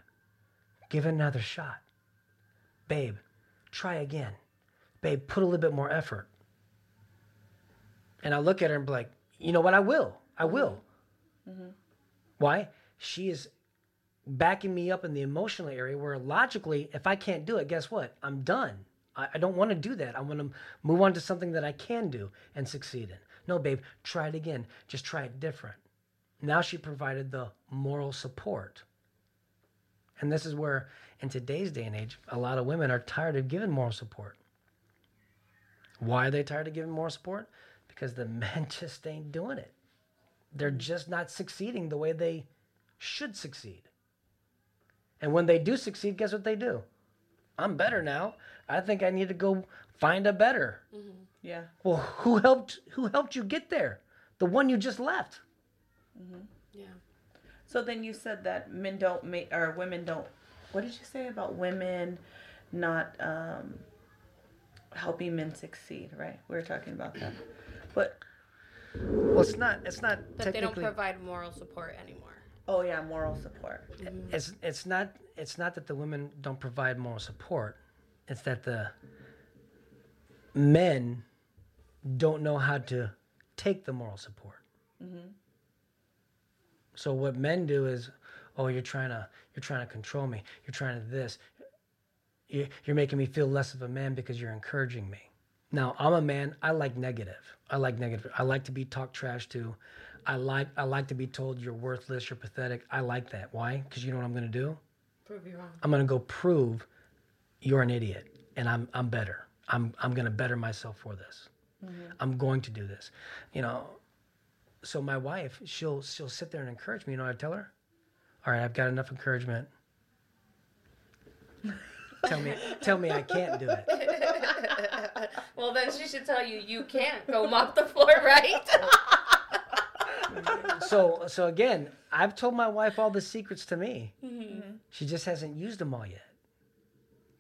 give it another shot. Babe, try again. Babe, put a little bit more effort. And I look at her and be like, you know what? I will. I will. Mm-hmm. Why? She is backing me up in the emotional area where logically, if I can't do it, guess what? I'm done. I, I don't want to do that. I want to move on to something that I can do and succeed in. No, babe, try it again. Just try it different. Now she provided the moral support. And this is where, in today's day and age, a lot of women are tired of giving moral support. Why are they tired of giving moral support? Because the men just ain't doing it. They're just not succeeding the way they should succeed. And when they do succeed, guess what they do? I'm better now. I think I need to go find a better. Mm-hmm. Yeah. Well, who helped who helped you get there? The one you just left. Mm-hmm. Yeah. So then you said that men don't make or women don't. What did you say about women not um, helping men succeed, right? We were talking about that. But Well, it's not. It's not But they don't provide moral support anymore. oh yeah, moral support. Mm-hmm. it's it's not. It's not that the women don't provide moral support. It's that the men don't know how to take the moral support. Mm-hmm. So what men do is, oh, you're trying to you're trying to control me. You're trying to this. You- You're making me feel less of a man because you're encouraging me. Now I'm a man. I like negative. I like negative. I like to be talked trash to. I like I like to be told you're worthless. You're pathetic. I like that. Why? Because you know what I'm going to do. Prove you wrong. I'm going to go prove you're an idiot and I'm I'm better. I'm I'm going to better myself for this. Mm-hmm. I'm going to do this. You know, so my wife, she'll she'll sit there and encourage me, you know what I tell her? All right, I've got enough encouragement. tell me tell me I can't do it. well, then she should tell you you can't go mop the floor, right? So so again, I've told my wife all the secrets to me. Mm-hmm. She just hasn't used them all yet.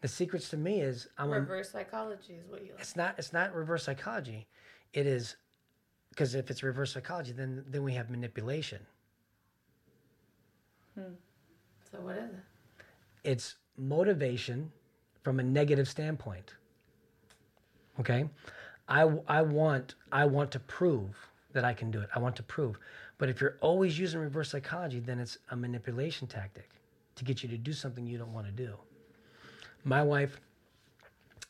The secrets to me is I'm a, Reverse psychology is what you like. it's not it's not reverse psychology it is because if it's reverse psychology then then we have manipulation. Hmm. So what is it? it's motivation from a negative standpoint. Okay? I i want i want to prove that i can do it. I want to prove. But if you're always using reverse psychology then it's a manipulation tactic to get you to do something you don't want to do. My wife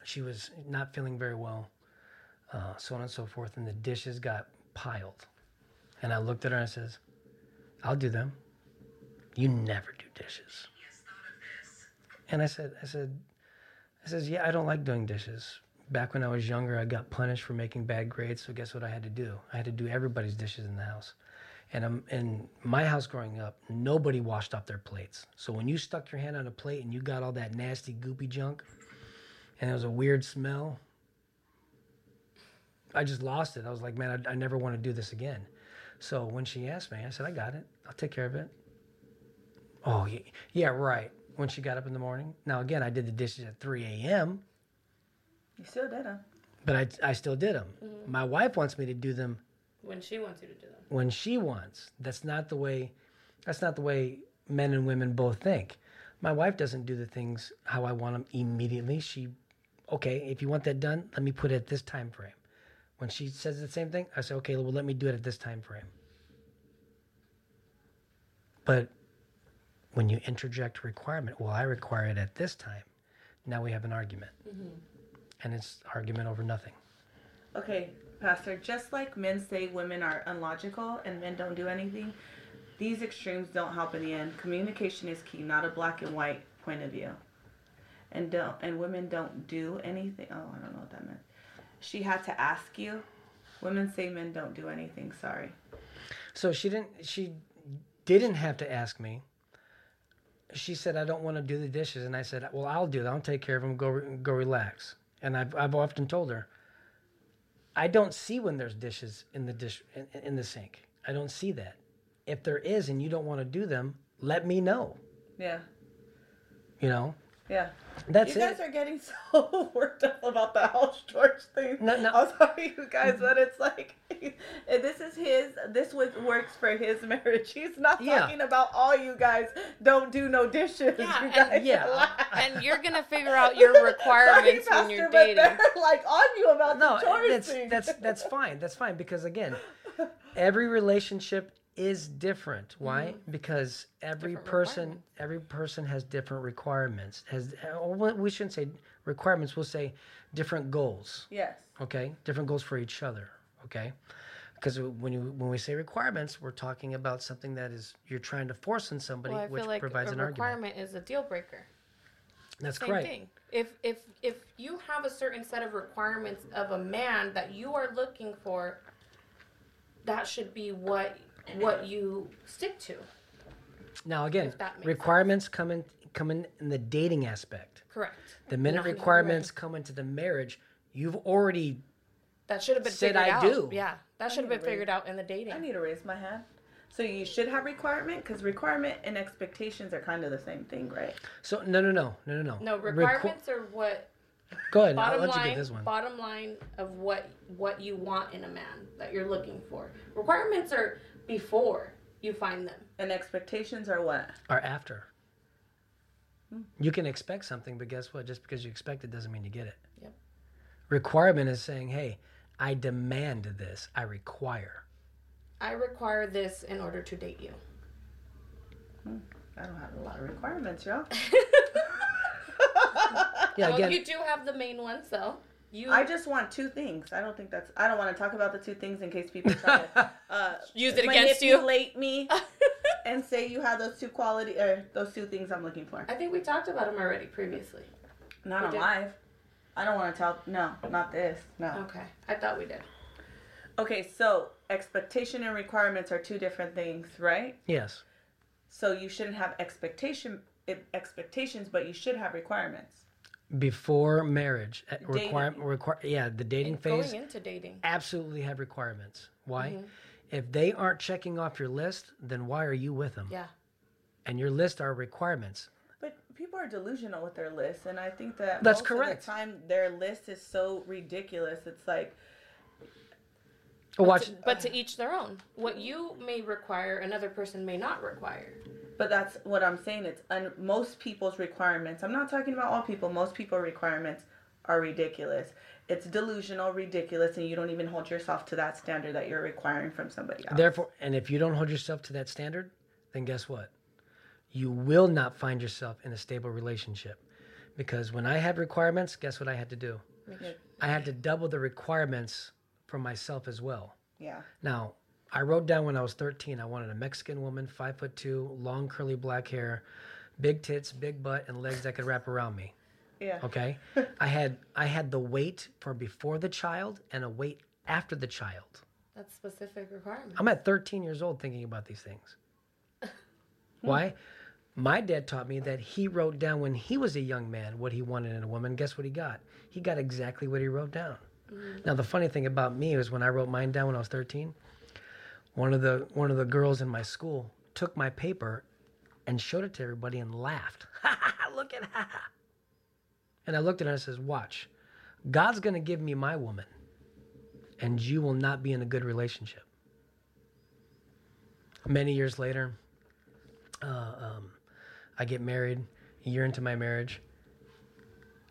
she was not feeling very well uh, so on and so forth and the dishes got piled and i looked at her and i says i'll do them you never do dishes and I said, I said, I says, yeah, I don't like doing dishes. Back when I was younger, I got punished for making bad grades. So guess what I had to do? I had to do everybody's dishes in the house. And um, in my house growing up, nobody washed off their plates. So when you stuck your hand on a plate and you got all that nasty, goopy junk, and it was a weird smell, I just lost it. I was like, man, I, I never want to do this again. So when she asked me, I said, I got it. I'll take care of it. Oh, yeah, yeah right. When she got up in the morning. Now, again, I did the dishes at 3 a.m., You still did them. but I, I still did them. Mm-hmm. My wife wants me to do them When she wants you to do them. when she wants. That's not the way. That's not the way men and women both think. My wife doesn't do the things how I want them immediately. She, okay, if you want that done, let me put it at this time frame. When she says the same thing, I say, okay, well, let me do it at this time frame. But when you interject requirement, well, I require it at this time. Now we have an argument, mm-hmm. and it's argument over nothing. Okay, Pastor, just like men say women are unlogical and men don't do anything, these extremes don't help in the end. Communication is key, not a black and white point of view. And don't and women don't do anything. Oh, I don't know what that meant. She had to ask you. Women say men don't do anything. Sorry. So she didn't. She didn't have to ask me. She said, "I don't want to do the dishes," and I said, "Well, I'll do that. I'll take care of them. Go, re- go relax." And I've, I've often told her, I don't see when there's dishes in the dish in, in the sink. I don't see that. If there is, and you don't want to do them, let me know. Yeah. You know, Yeah. that's you guys it. are getting so worked up about the house chores thing. No, no. I'm sorry, you guys, mm-hmm. but it's like this is his. This was works for his marriage. He's not Yeah. talking about all you guys don't do no dishes. Yeah, you and- yeah. And you're gonna figure out your requirements Sorry, when you're Pastor, but dating. they're like on you about no, the chores that's thing. that's that's fine. That's fine because again, every relationship is different. Why? Mm-hmm. Because every Different person every person has different requirements. Has we- we shouldn't say requirements. We'll say different goals. yes. Okay, different goals for each other. Okay. Because when you when we say requirements, we're talking about something that is you're trying to force on somebody, Well, I which feel like provides an argument. requirement is a deal breaker. That's Same correct. thing. If if if you have a certain set of requirements of a man that you are looking for, that should be what what you stick to. Now again, If that makes requirements come in come in in the dating aspect. Correct. The minute Not in the requirements come into the marriage, you've already That should have been Said I out. do. Yeah, that should have been to raise- figured out in the dating. I need to raise my hand. So you should have requirement because requirement and expectations are kind of the same thing, right? so no no no no no no. no, Requ- requirements are what Go ahead. I'll bottom let you line, get this one. bottom line of what what you want in a man that you're looking for. Requirements are before you find them. And expectations are what? Are after. Hmm. You can expect something, but guess what? Just because you expect it doesn't mean you get it. Yep. Requirement is saying, hey, I demand this. I require. I require this in order to date you. Hmm. I don't have a lot of requirements, y'all. Yeah, well, again, you do have the main ones though. You I just want two things. I don't think that's. I don't want to talk about the two things in case people try to uh, use it against you. manipulate me and say you have those two quality or those two things I'm looking for. I think we talked about them already previously. Not We on did. live. I don't want to tell. No, not this. No. Okay, I thought we did. Okay, so expectation and requirements are two different things, right? yes. So you shouldn't have expectation expectations, but you should have requirements. Before marriage, uh, require, require, yeah, the dating phase, Going into dating. absolutely have requirements. Why? Mm-hmm. If they aren't checking off your list, then why are you with them? Yeah. And your list are requirements. But people are delusional with their lists, and I think that That's most correct. Of the time, their list is so ridiculous. It's like Watch. But to each their own. What you may require, another person may not require. But that's what I'm saying. It's un- most people's requirements. I'm not talking about all people. Most people requirements are ridiculous. It's delusional, ridiculous, and you don't even hold yourself to that standard that you're requiring from somebody else. Therefore, and if you don't hold yourself to that standard, then guess what? You will not find yourself in a stable relationship. Because when I had requirements, guess what I had to do? I had to double the requirements for myself as well. yeah. Now, I wrote down when I was 13, I wanted a Mexican woman, five foot two, long curly black hair, big tits, big butt, and legs that could wrap around me. Yeah. Okay, I had I had the weight for before the child and a weight after the child. That's specific requirement. I'm at 13 years old thinking about these things. Why? My dad taught me that he wrote down when he was a young man what he wanted in a woman. Guess what he got? He got exactly what he wrote down. Mm. Now the funny thing about me is when I wrote mine down when I was 13, one of the one of the girls in my school took my paper and showed it to everybody and laughed. Look at her. And I looked at her and I says, "Watch. God's going to give me my woman and you will not be in a good relationship." Many years later, uh, um, I get married. A year into my marriage,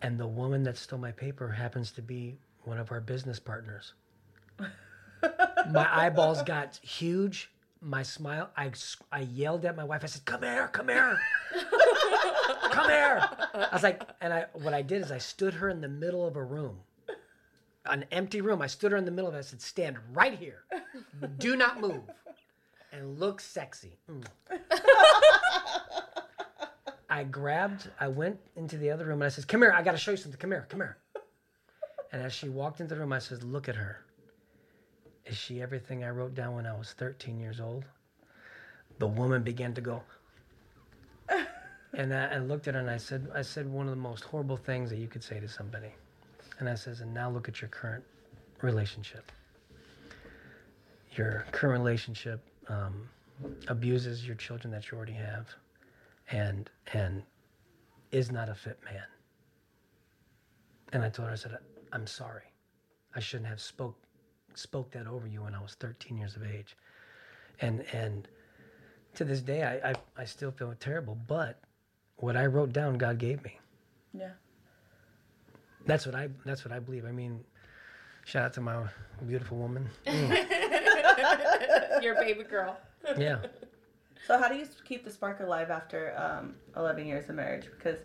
and the woman that stole my paper happens to be one of our business partners. my eyeballs got huge. My smile, I, I yelled at my wife. I said, "Come here, come here, come here!" I was like, and I what I did is I stood her in the middle of a room, an empty room. I stood her in the middle of it. I said, "Stand right here, do not move, and look sexy." Mm. I grabbed, I went into the other room and I said, Come here, I gotta show you something. Come here, come here. And as she walked into the room, I said, Look at her. Is she everything I wrote down when I was 13 years old? The woman began to go. And I, I looked at her and I said, I said one of the most horrible things that you could say to somebody. And I says, and now look at your current relationship. Your current relationship um, abuses your children that you already have and and is not a fit man. And I told her, I said, I'm sorry. I shouldn't have spoke spoke that over you when I was 13 years of age. And and to this day, I, I, I still feel terrible. But what I wrote down, God gave me. Yeah. That's what I that's what I believe. I mean, shout out to my beautiful woman. Your baby girl. Yeah. So how do you keep the spark alive after um, 11 years of marriage? Because,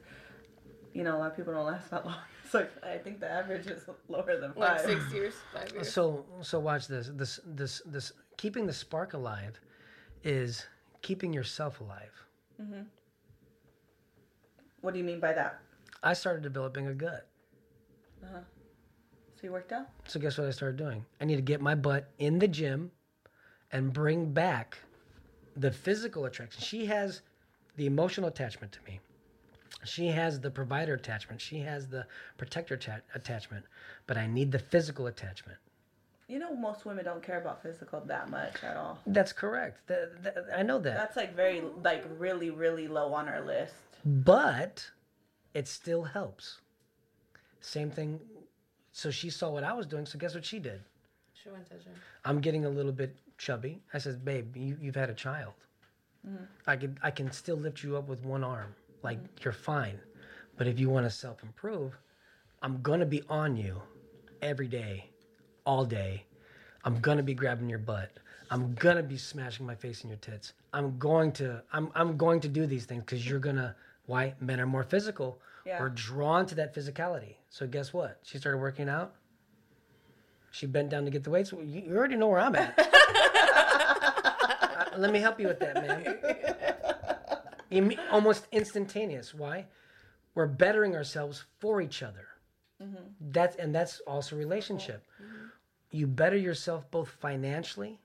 you know, a lot of people don't last that long. It's like, I think the average is lower than Like five. six years, five years. So so watch this. This this this keeping the spark alive is keeping yourself alive. What do you mean by that? I started developing a gut. Uh-huh. So you worked out? So guess what I started doing? I need to get my butt in the gym and bring back the physical attraction. She has the emotional attachment to me. She has the provider attachment. She has the protector atta- attachment. But I need the physical attachment. You know, most women don't care about physical that much at all. That's correct. Th- th- I know that. That's like very, like really, really low on our list. but it still helps. Same thing. So she saw what I was doing. So guess what she did? She went to gym. I'm getting a little bit chubby. I says, babe, you, you've had a child. Mm-hmm. I can I can still lift you up with one arm. Like you're fine. But if you want to self improve, I'm gonna be on you every day, all day. I'm gonna be grabbing your butt. I'm gonna be smashing my face in your tits. I'm going to I'm I'm going to do these things because you're gonna why men are more physical. Yeah. We're drawn to that physicality. So guess what? She started working out. She bent down to get the weights. You already know where I'm at. Uh, let me help you with that, man. Imme- almost instantaneous. Why? We're bettering ourselves for each other. Mm-hmm. That's and that's also relationship. Oh, mm-hmm. You better yourself both financially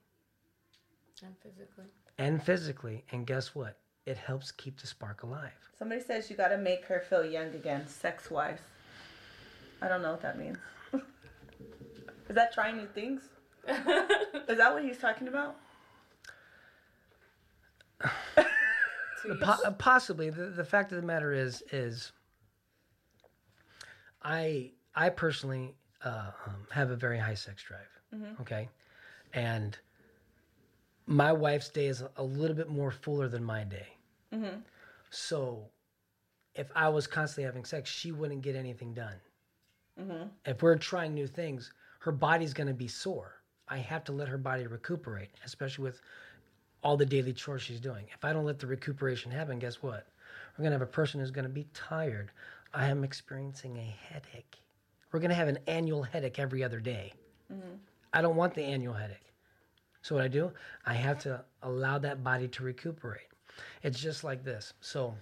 And physically. and physically, and guess what? It helps keep the spark alive. Somebody says you got to make her feel young again, sex wise. I don't know what that means. Is that trying new things? Is that what he's talking about? Po- uh, possibly. The, the fact of the matter is, is I I personally uh, um, have a very high sex drive. Okay, and my wife's day is a, a little bit more fuller than my day. So, if I was constantly having sex, she wouldn't get anything done. If we're trying new things, her body's going to be sore. I have to let her body recuperate, especially with all the daily chores she's doing. If I don't let the recuperation happen, guess what? We're going to have a person who's going to be tired. I am experiencing a headache. We're going to have an annual headache every other day. Mm-hmm. I don't want the annual headache. So what I do, I have to allow that body to recuperate. It's just like this. So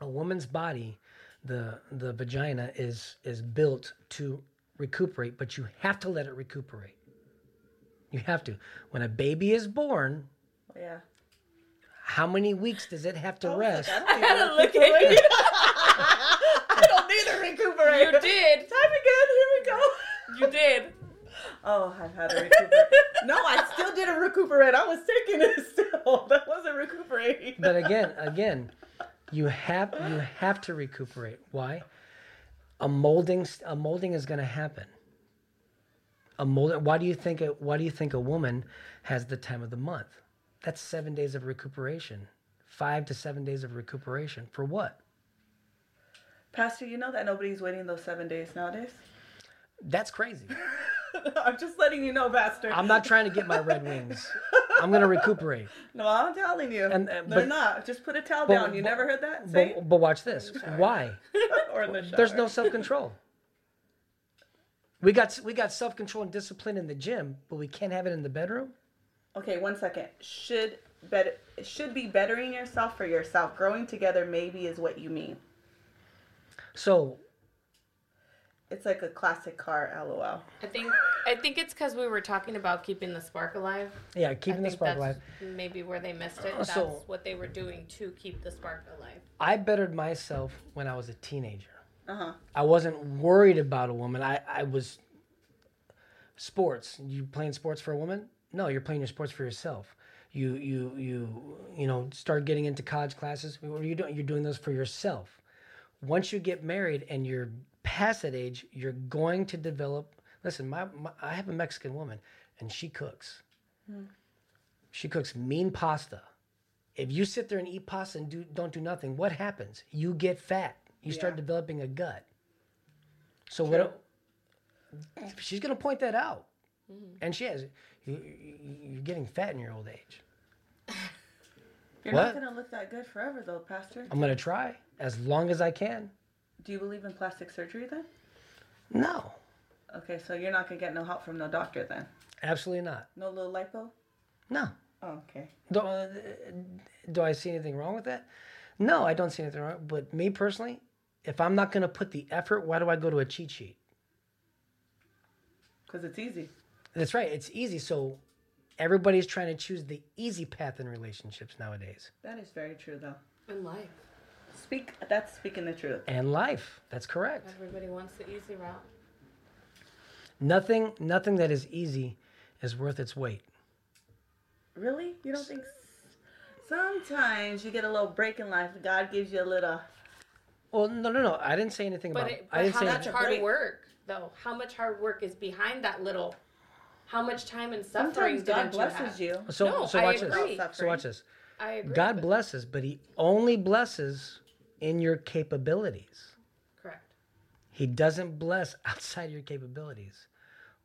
a woman's body, the the vagina is is built to recuperate, but you have to let it recuperate. You have to. When a baby is born, Yeah. how many weeks does it have to oh, rest? I don't need to recuperate. I don't need to recuperate. You did. Time again. Here we go. You did. Oh, I've had a recuperate. no, I still didn't recuperate. I was taking it still. That wasn't recuperating. But again, again, you have you have to recuperate. Why? A molding a molding is going to happen. A mold. Why do you think a, Why do you think a woman has the time of the month? That's seven days of recuperation. Five to seven days of recuperation for what? Pastor, you know that nobody's waiting those seven days nowadays? That's crazy. I'm just letting you know, Pastor. I'm not trying to get my red wings. I'm going to recuperate. no, I'm telling you. And- and- They're but- not. Just put a towel but- down. You but- never heard that? Say but watch this. Why? or in the shower. There's no self control. We got we got self control and discipline in the gym, but we can't have it in the bedroom. Okay, one second. Should better should be bettering yourself for yourself. Growing together maybe is what you mean. So It's like a classic car, lol. I think I think it's because we were talking about keeping the spark alive. yeah, I keeping the think spark that's alive. maybe where they missed it. Uh, That's so- what they were doing to keep the spark alive. I bettered myself when I was a teenager. Uh huh. I wasn't worried about a woman. I, I was sports. You playing sports for a woman? No, you're playing your sports for yourself. You you you you know start getting into college classes. What are you doing? You're doing those for yourself. Once you get married and you're past that age, you're going to develop. Listen, my, my I have a Mexican woman, and she cooks. She cooks mean pasta. If you sit there and eat pasta and do don't do nothing, what happens? You get fat. You start Yeah. developing a gut. So what? She's gonna point that out, and she has. You, you're getting fat in your old age. You're What? not gonna look that good forever though, Pastor. I'm gonna try as long as I can. Do you believe in plastic surgery then? No, Okay, so you're not gonna get no help from no doctor then. absolutely not. No little lipo? No. Oh, okay. Do, uh, do I see anything wrong with that? No, I don't see anything wrong. But me personally, if I'm not gonna put the effort, why do I go to a cheat sheet? Because it's easy. That's right. It's easy. So everybody's trying to choose the easy path in relationships nowadays. That is very true though. In life, Speak that's speaking the truth. And life. That's correct. everybody wants the easy route. Nothing nothing that is easy is worth its weight. Really? You don't think sometimes you get a little break in life, God gives you a little Well, no, no, no. I didn't say anything But, about. it, I but didn't how say. much a hard work, though? How much hard work is behind that little? How much time and suffering Sometimes God didn't blesses you? you. So, No, so I watch agree. this. So watch this. I agree. God blesses, but He only blesses in your capabilities. Correct. He doesn't bless outside your capabilities.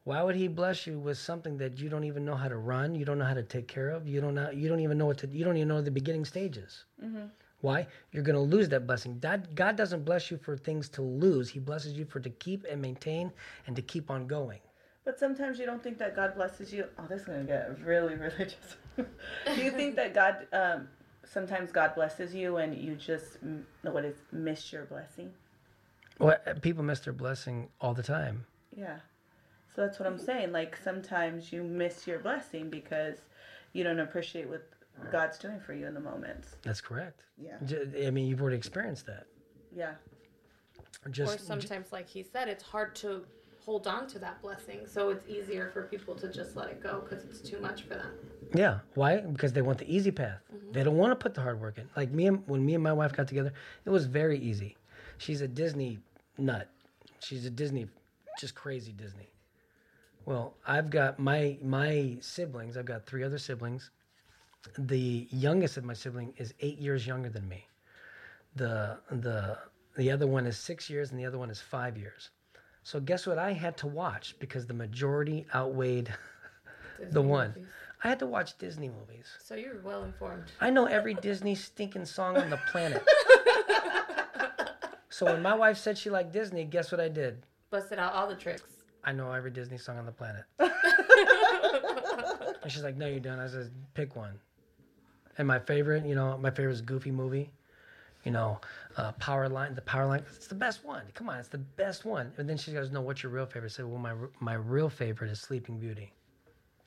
Why would he bless you with something that you don't even know how to run? You don't know how to take care of. You don't know. You don't even know what to. You don't even know the beginning stages. Mm-hmm. Why? You're going to lose that blessing. God, God doesn't bless you for things to lose. He blesses you for to keep and maintain and to keep on going. But sometimes you don't think that God blesses you. Oh, this is gonna get really religious. Do you think that God, um, sometimes God blesses you and you just, what is, miss your blessing? Well, people miss their blessing all the time. Yeah. So that's what I'm saying. Like sometimes you miss your blessing because you don't appreciate what God's doing for you in the moments. That's correct. Yeah. I mean, you've already experienced that. Yeah. Just or sometimes, like he said, it's hard to hold on to that blessing. So it's easier for people to just let it go because it's too much for them. Yeah. Why? Because they want the easy path. Mm-hmm. They don't want to put the hard work in. Like me and when me and my wife got together, it was very easy. She's a Disney nut. She's a Disney, just crazy Disney. Well, I've got my my siblings. I've got three other siblings. The youngest of my sibling is eight years younger than me. The the the other one is six years, and the other one is five years. So guess what? I had to watch because the majority outweighed the one. movies. I had to watch Disney movies. So you're well informed. I know every Disney stinking song on the planet. so when my wife said she liked Disney, guess what I did? Busted out all the tricks. I know every Disney song on the planet. and she's like, "No, you don't." I said, "Pick one." And my favorite, you know, my favorite is Goofy movie. You know, uh, Power Line. The Power Line. It's the best one. Come on, it's the best one. And then she goes, "No, what's your real favorite?" I said, "Well, my my real favorite is Sleeping Beauty."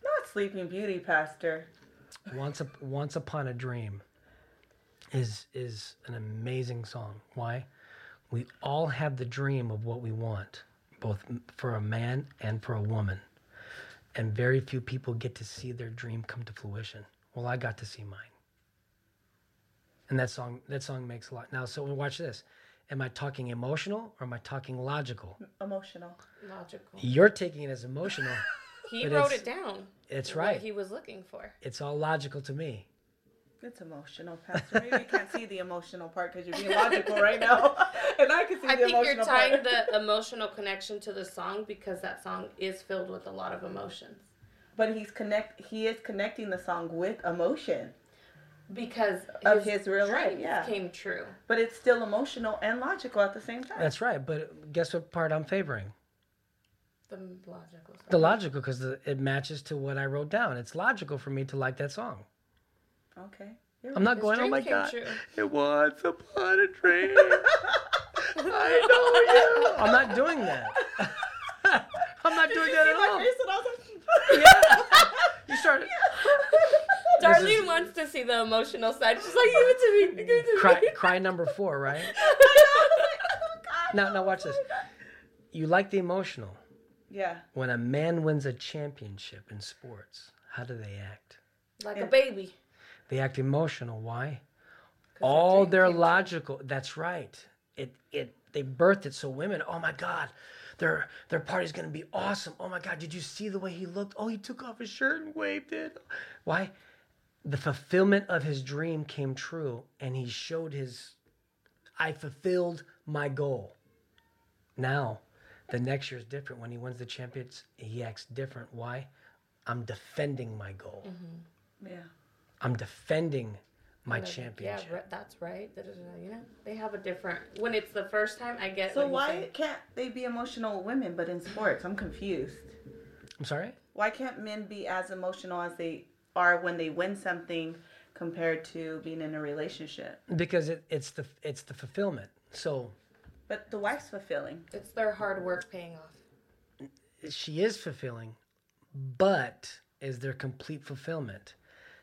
Not Sleeping Beauty, Pastor. Once up, Once Upon a Dream is is an amazing song. Why? We all have the dream of what we want, both for a man and for a woman. And very few people get to see their dream come to fruition. Well, I got to see mine. And that song that song makes a lot. Now, so watch this. Am I talking emotional or am I talking logical? Emotional. Logical. You're taking it as emotional. He wrote it down. It's what right. he was looking for. It's all logical to me. It's emotional, Pastor. Maybe you can't see the emotional part because you're being logical right now, and I can see I the emotional part. I think emotional you're tying part. the emotional connection to the song because that song is filled with a lot of emotions. But he's connect. He is connecting the song with emotion, Because Of his real life, yeah. came true. but it's still emotional and logical at the same time. That's right. But guess what part I'm favoring? The logical song. The logical, because it matches to what I wrote down. It's logical for me to like that song. okay. You're I'm not His going, oh dream my God. true. It was upon a dream. I know you. I'm not doing that. I'm not doing that at all. Yeah. You started. This Darlene is- wants to see the emotional side. She's like, give it to me. Give it to Cry, me. cry number four, right? Oh, now, now watch oh, this. You like the emotional. Yeah. When a man wins a championship in sports, how do they act? Like a baby. They act emotional. Why? all dream their came true. logical that's right it it they birthed it so women oh my god their their party's gonna be awesome oh my god did you see the way he looked oh he took off his shirt and waved it why the fulfillment of his dream came true and he showed his i fulfilled my goal now the next year is different when he wins the champions he acts different why i'm defending my goal mm-hmm. Yeah. i'm defending my And like, championship Yeah, that's right. da-da-da-da, You know, they have a different. When it's the first time, I get. So why say. can't they be emotional women, but in sports? I'm confused. i'm sorry Why can't men be as emotional as they are when they win something compared to being in a relationship? because it, it's the it's the fulfillment. So But the wife's fulfilling. It's their hard work paying off. she is fulfilling but is there complete fulfillment.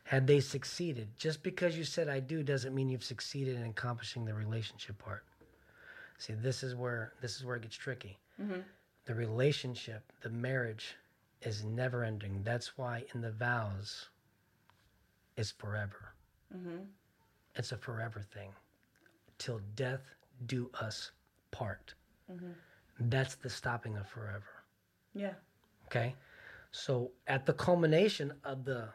Had they succeeded. Just because you said i do doesn't mean you've succeeded in accomplishing the relationship part. See this is where this is where it gets tricky. Mm-hmm. The relationship the marriage is never ending. That's why in the vows is forever mm-hmm. it's a forever thing till death do us part. Mm-hmm. That's the stopping of forever. Yeah. Okay. So at the culmination of the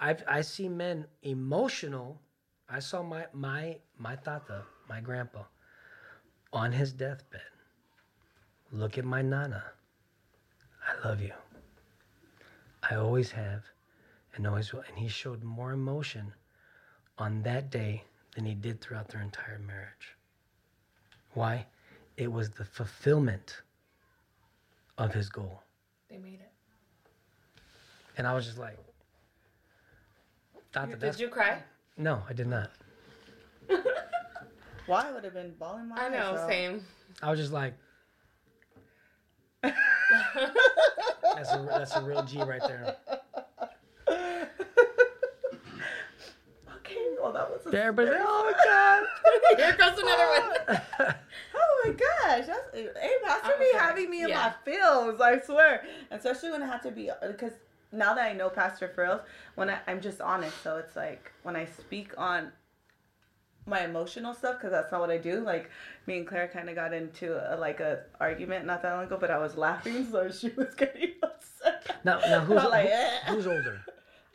I've I see men emotional. I saw my my my tata, my grandpa, on his deathbed. Look at my nana. I love you. I always have and always will. And he showed more emotion on that day than he did throughout their entire marriage. Why? It was the fulfillment of his goal. They made it. And I was just like, thought that that's Did you cry? no, I did not. Why I would have been bawling my I eyes know, out. same. I was just like, that's a that's a real G right there. Okay, that was a Everybody's like, oh my god, Here goes another one. Oh my gosh, that's hey, Pastor be Okay, having me in yeah. my feels. I swear, especially when I have to be because now that I know Pastor Frills, when I, I'm just honest, so it's like when I speak on my emotional stuff because that's not what I do. Like me and Claire kind of got into a, like a argument not that long ago, but I was laughing, so she was getting upset. Now, now who's like, who- eh. who's older?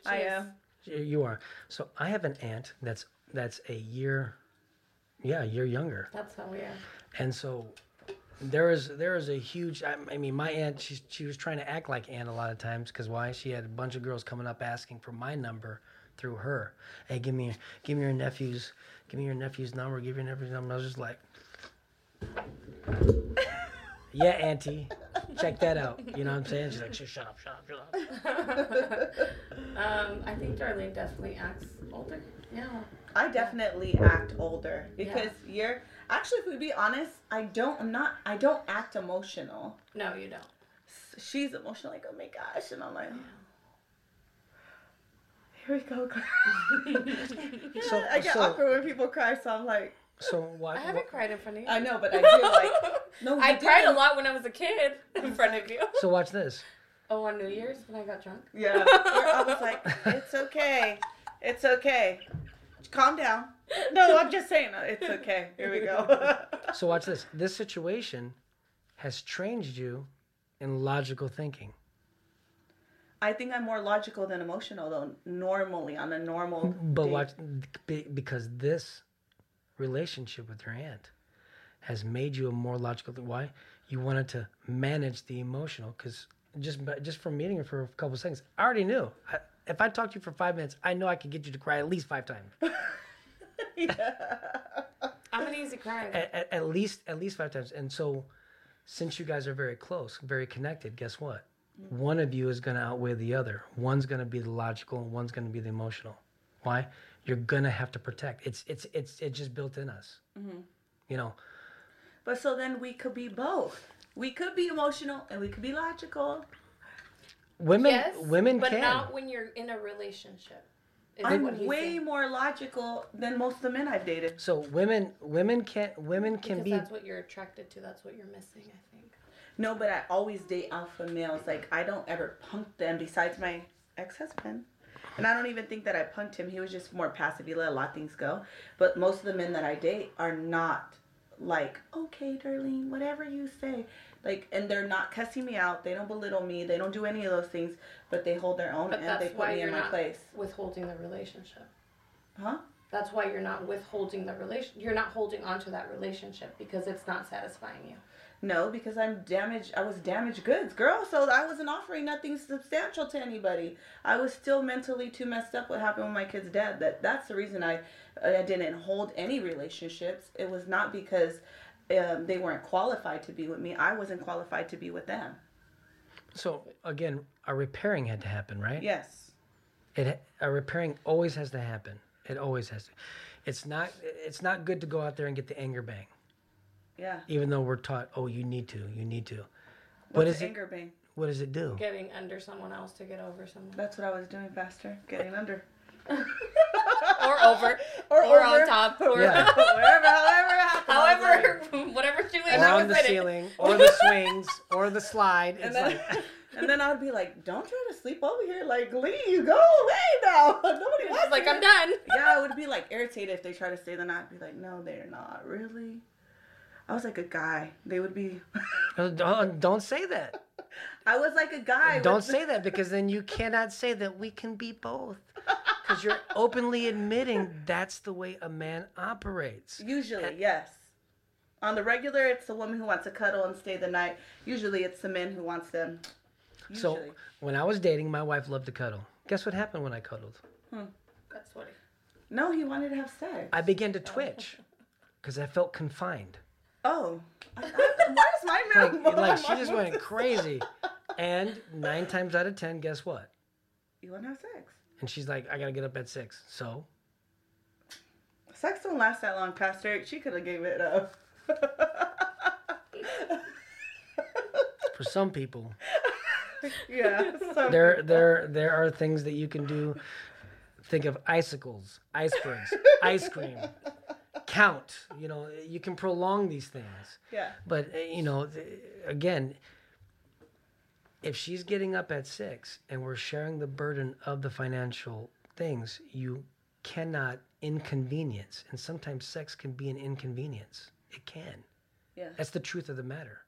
I am. You are. So I have an aunt that's that's a year, yeah, a year younger. That's how we are. And so there is there is a huge. I, I mean, my aunt she she was trying to act like aunt a lot of times because why? She had a bunch of girls coming up asking for my number through her. Hey, give me give me your nephew's give me your nephew's number. Give your nephew's number. I was just like, yeah, auntie, check that out. You know what I'm saying? She's like, shut up, shut up, shut up. Um, I think Darlene definitely acts older. Yeah. I definitely act older because you're actually, if we be honest, I don't. I'm not. I don't act emotional. No, you don't. She's emotional, like oh my gosh, and I'm like, here we go. So I get so awkward when people cry, so I'm like, so why? I haven't cried in front of you. I know, but I do like. No, I cried a didn't. lot when I was a kid in front of you. So watch this. Oh, on New Year's when I got drunk. Yeah, I was like, it's okay, it's okay, calm down. No, I'm just saying, uh, it's okay. Here we go. So watch this. This situation has trained you in logical thinking. I think I'm more logical than emotional, though. Normally, on a normal. But day. watch, because this relationship with your aunt has made you a more logical. Why? You wanted to manage the emotional because just just from meeting her for a couple of seconds, I already knew. I, if I talked to you for five minutes, I know I could get you to cry at least five times. I'm an easy crier. at, at, at least at least five times. And so, since you guys are very close, very connected, guess what? Mm-hmm. One of you is going to outweigh the other. One's going to be the logical, and one's going to be the emotional. Why? You're going to have to protect. It's it's it's it's just built in us. Mm-hmm. You know. But so then we could be both. We could be emotional and we could be logical. Women yes, women but can. not when you're in a relationship. Is I'm way saying. more logical than most of the men I've dated. so women women can women can because be that's what you're attracted to. That's what you're missing. I think. No, but I always date alpha males. Like I don't ever punk them. Besides my ex-husband, and I don't even think that I punked him. He was just more passive. He let a lot of things go. But most of the men that I date are not like, okay, Darlene, whatever you say. Like, and they're not cussing me out. They don't belittle me. They don't do any of those things. But they hold their own But and they put me in my not place. withholding the relationship. Huh? That's why you're not withholding the relation. You're not holding on to that relationship because it's not satisfying you. No, because I'm damaged. I was damaged goods, girl. So I wasn't offering nothing substantial to anybody. I was still mentally too messed up. What happened with my kid's dad? That that's the reason I I didn't hold any relationships. It was not because um, they weren't qualified to be with me. I wasn't qualified to be with them. so again a repairing had to happen, right? Yes. It a repairing always has to happen. It always has to. It's not it's not good to go out there and get the anger bang. Yeah. Even though we're taught, oh, you need to, you need to. What's What is it? anger bang? What does it do? Getting under someone else to get over someone. That's what I was doing faster, getting under. or over. Or, Or over. on top. Or Yeah. wherever, however it happened. I was like- However, whatever Or on was the in ceiling, or the swings, or the slide. And It's then, like and then I would be like, "Don't try to sleep over here. Like, leave, go away now. Nobody It's wants like you." I'm done. Yeah, I would be like irritated if they try to stay the night. I'd be like, "No, they're not really." I was like a guy. They would be. Uh, Don't, don't say that. I was like a guy. Don't with- say that because then you cannot say that we can be both. Because you're openly admitting that's the way a man operates. Usually, yes. On the regular, it's the woman who wants to cuddle and stay the night. Usually, it's the man who wants them. Usually. So when I was dating, my wife loved to cuddle. Guess what happened when I cuddled? Hmm. That's what. no, he wanted to have sex. I began to twitch because I felt confined. oh, I- I- why does my Like, mouth? like she just went crazy. And nine times out of ten, guess what? You want to have sex? And she's like, I gotta get up at six. So Sex don't last that long, Pastor. She could have gave it up. for some people, yeah. some there people. there there are things that you can do. Think of icicles, icebergs, ice cream. Count. You know, you can prolong these things. Yeah. But uh, you know, again, if she's getting up at six and we're sharing the burden of the financial things, you cannot inconvenience. And sometimes sex can be an inconvenience. It can. Yeah. That's the truth of the matter.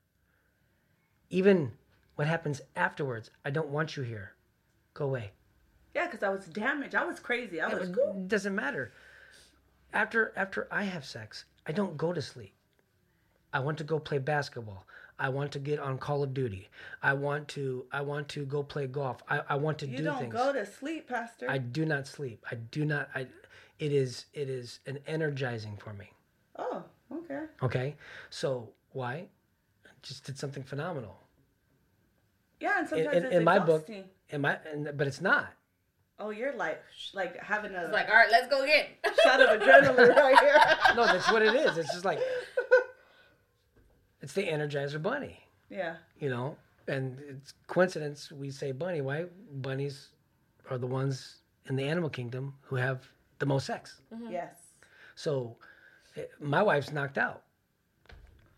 Even what happens afterwards, I don't want you here. Go away. Yeah, because I was damaged. I was crazy. I was. It doesn't matter. After after I have sex, I don't go to sleep. I want to go play basketball. I want to get on Call of Duty. I want to I want to go play golf. I, I want to You do don't go to sleep, Pastor. I do not sleep. I do not I it is it is an energizing for me. Oh, okay. Okay? So why? I just did something phenomenal. Yeah, and sometimes in- it's in my book- in my, I and, but it's not. Oh, you're like like having a It's like, all right, let's go again. shot of adrenaline right here. No, that's what it is. It's just like it's the Energizer Bunny. yeah. you know and it's coincidence we say bunny why bunnies are the ones in the animal kingdom who have the most sex Yes. so eh, my wife's knocked out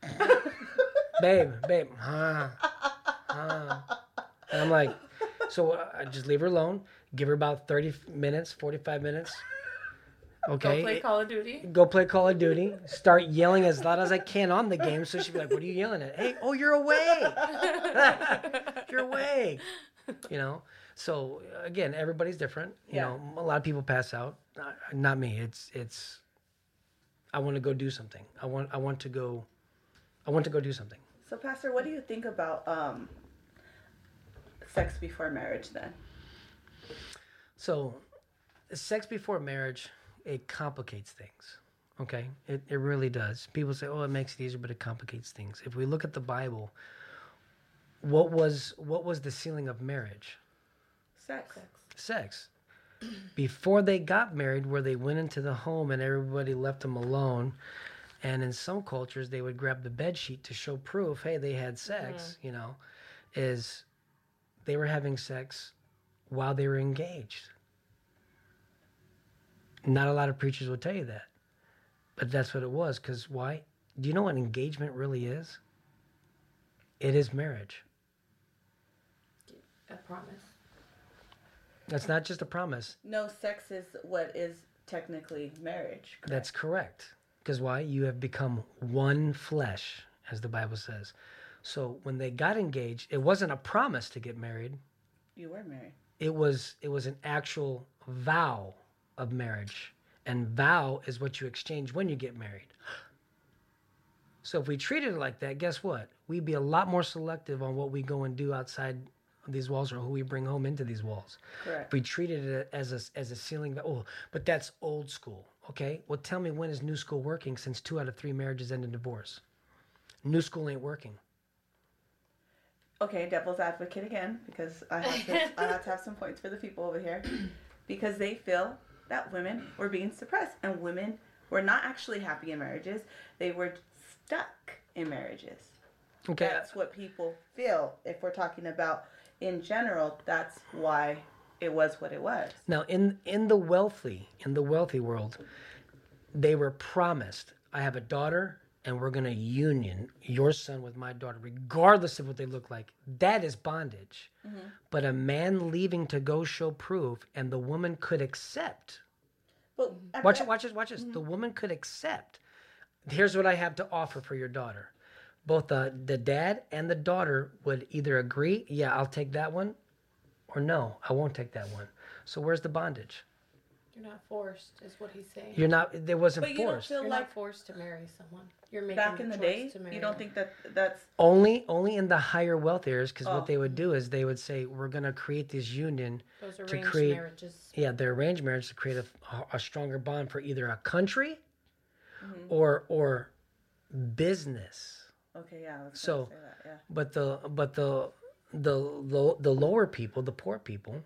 babe babe huh, huh. and i'm like so uh, i just leave her alone give her about 30 minutes 45 minutes okay Go play Call of Duty. go play Call of Duty, start yelling as loud as I can on the game. So she'd be like, What are you yelling at? Hey, oh, you're away. you're away. You know? So again, everybody's different. You Yeah. know, a lot of people pass out. Uh, Not me. It's, it's, I want to go do something. I want, I want to go, I want to go do something. So, Pastor, what do you think about um, sex before marriage then? So, sex before marriage, it complicates things. Okay, it, it really does. People say, "Oh, it makes it easier," but it complicates things. If we look at the Bible, what was what was the sealing of marriage? Sex. Sex. Before they got married, where they went into the home and everybody left them alone, and in some cultures they would grab the bed sheet to show proof, hey, they had sex. Mm-hmm. You know, is they were having sex while they were engaged. Not a lot of preachers would tell you that, but that's what it was. Because why? Do you know what engagement really is? It is marriage. A promise. That's not just a promise. No, sex is what is technically marriage. correct? That's correct. Because why? You have become one flesh, as the Bible says. So when they got engaged, it wasn't a promise to get married. You were married. It was it was an actual vow of marriage. And vow is what you exchange when you get married. So if we treated it like that, guess what? We'd be a lot more selective on what we go and do outside these walls or who we bring home into these walls. Correct. If we treated it as a, as a sealing, oh, but that's old school. Okay, well, tell me when is new school working since two out of three marriages end in divorce? New school ain't working. Okay, devil's advocate again, because I have to, I have to have some points for the people over here, because they feel that women were being suppressed and women were not actually happy in marriages; they were stuck in marriages. Okay, That's what people feel. If we're talking about in general, that's why it was what it was. Now, in in the wealthy, in the wealthy world, they were promised, "I have a daughter, and we're going to union your son with my daughter, regardless of what they look like." That is bondage. Mm-hmm. But a man leaving to go show proof, and the woman could accept. But Watch it. Watch this. Watch this. The woman could accept. here's what I have to offer for your daughter. Both the, the dad and the daughter would either agree, yeah, I'll take that one, or no, I won't take that one. So where's the bondage? You're not forced, is what he's saying. You're not, there wasn't But you don't forced. feel You're like not forced to marry someone. You're making back in the choice days, to marry you don't them. think that that's Only, only in the higher wealth areas, because Oh. what they would do is they would say, we're going to create this union those to arranged create- marriages? yeah, the arranged marriage to create a, a stronger bond for either a country Mhm. or or business. okay. Yeah. I was So- gonna say that, yeah. But the but the the low, the lower people, the poor people,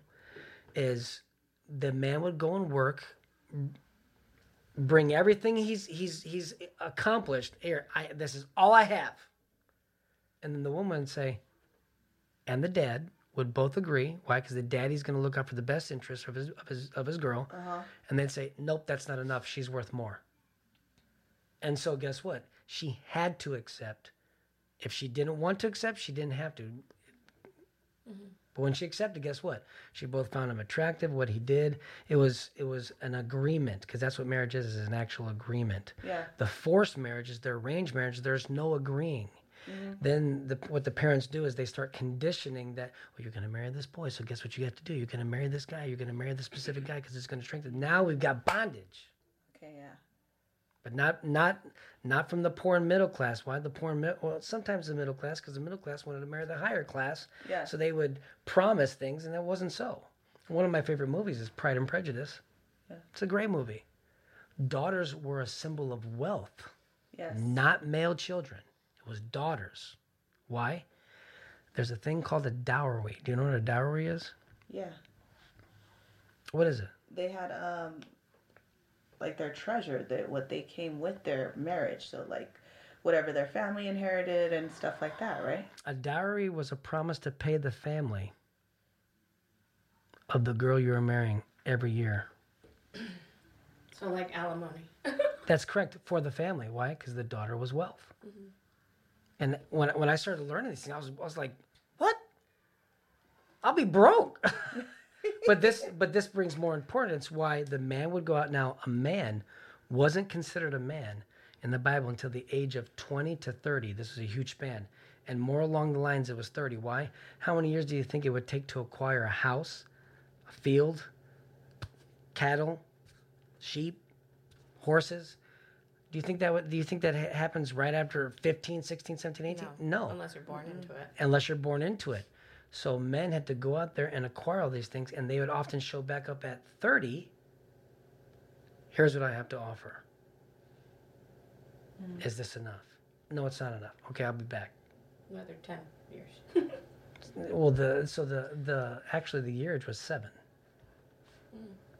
is the man would go and work, bring everything he's he's he's accomplished. Here, I this is all I have. And then the woman would say, and the dad would both agree. Why? Because the daddy's going to look out for the best interest of his of his of his girl. Uh huh. And they'd say, nope, that's not enough. She's worth more. And so, guess what? She had to accept. If she didn't want to accept, she didn't have to. But when she accepted, guess what? She both found him attractive. What he did, it was it was an agreement because that's what marriage is: is an actual agreement. Yeah. The forced marriages, the arranged marriage, there's no agreeing. Mm-hmm. Then the, what the parents do is they start conditioning that, well, you're going to marry this boy, so guess what you have to do? You're going to marry this guy. You're going to marry this specific guy because it's going to strengthen. Now we've got bondage, Okay. Yeah. But not not not from the poor and middle class. Why the poor and middle? Well, sometimes the middle class because the middle class wanted to marry the higher class, Yeah. so they would promise things, and that wasn't so. One of my favorite movies is Pride and Prejudice. Yeah. It's a great movie. Daughters were a symbol of wealth Yes. not male children. It was daughters. Why? There's a thing called a dowry. Do you know what a dowry is? Yeah. What is it? They had um, like their treasure, that what they came with their marriage. So like, whatever their family inherited and stuff like that, right? A dowry was a promise to pay the family of the girl you were marrying every year. So like alimony. That's correct for the family. Why? Because the daughter was wealth. Mm-hmm. And when when I started learning these things, I was I was like, what? I'll be broke. but this but this brings more importance why the man would go out now. A man wasn't considered a man in the Bible until the age of 20 to 30. This was a huge span. And more along the lines, it was 30. Why? How many years do you think it would take to acquire a house, a field, cattle, sheep, horses? Do you think that would, do you think that happens right after 15, 16, 17, 18? No, Unless you're born into it. unless you're born into it. So men had to go out there and acquire all these things, and they would often show back up at 30. Here's what I have to offer. Is this enough? No, it's not enough. Okay, I'll be back. Another 10 years. Well, the so the the actually the yearage was seven.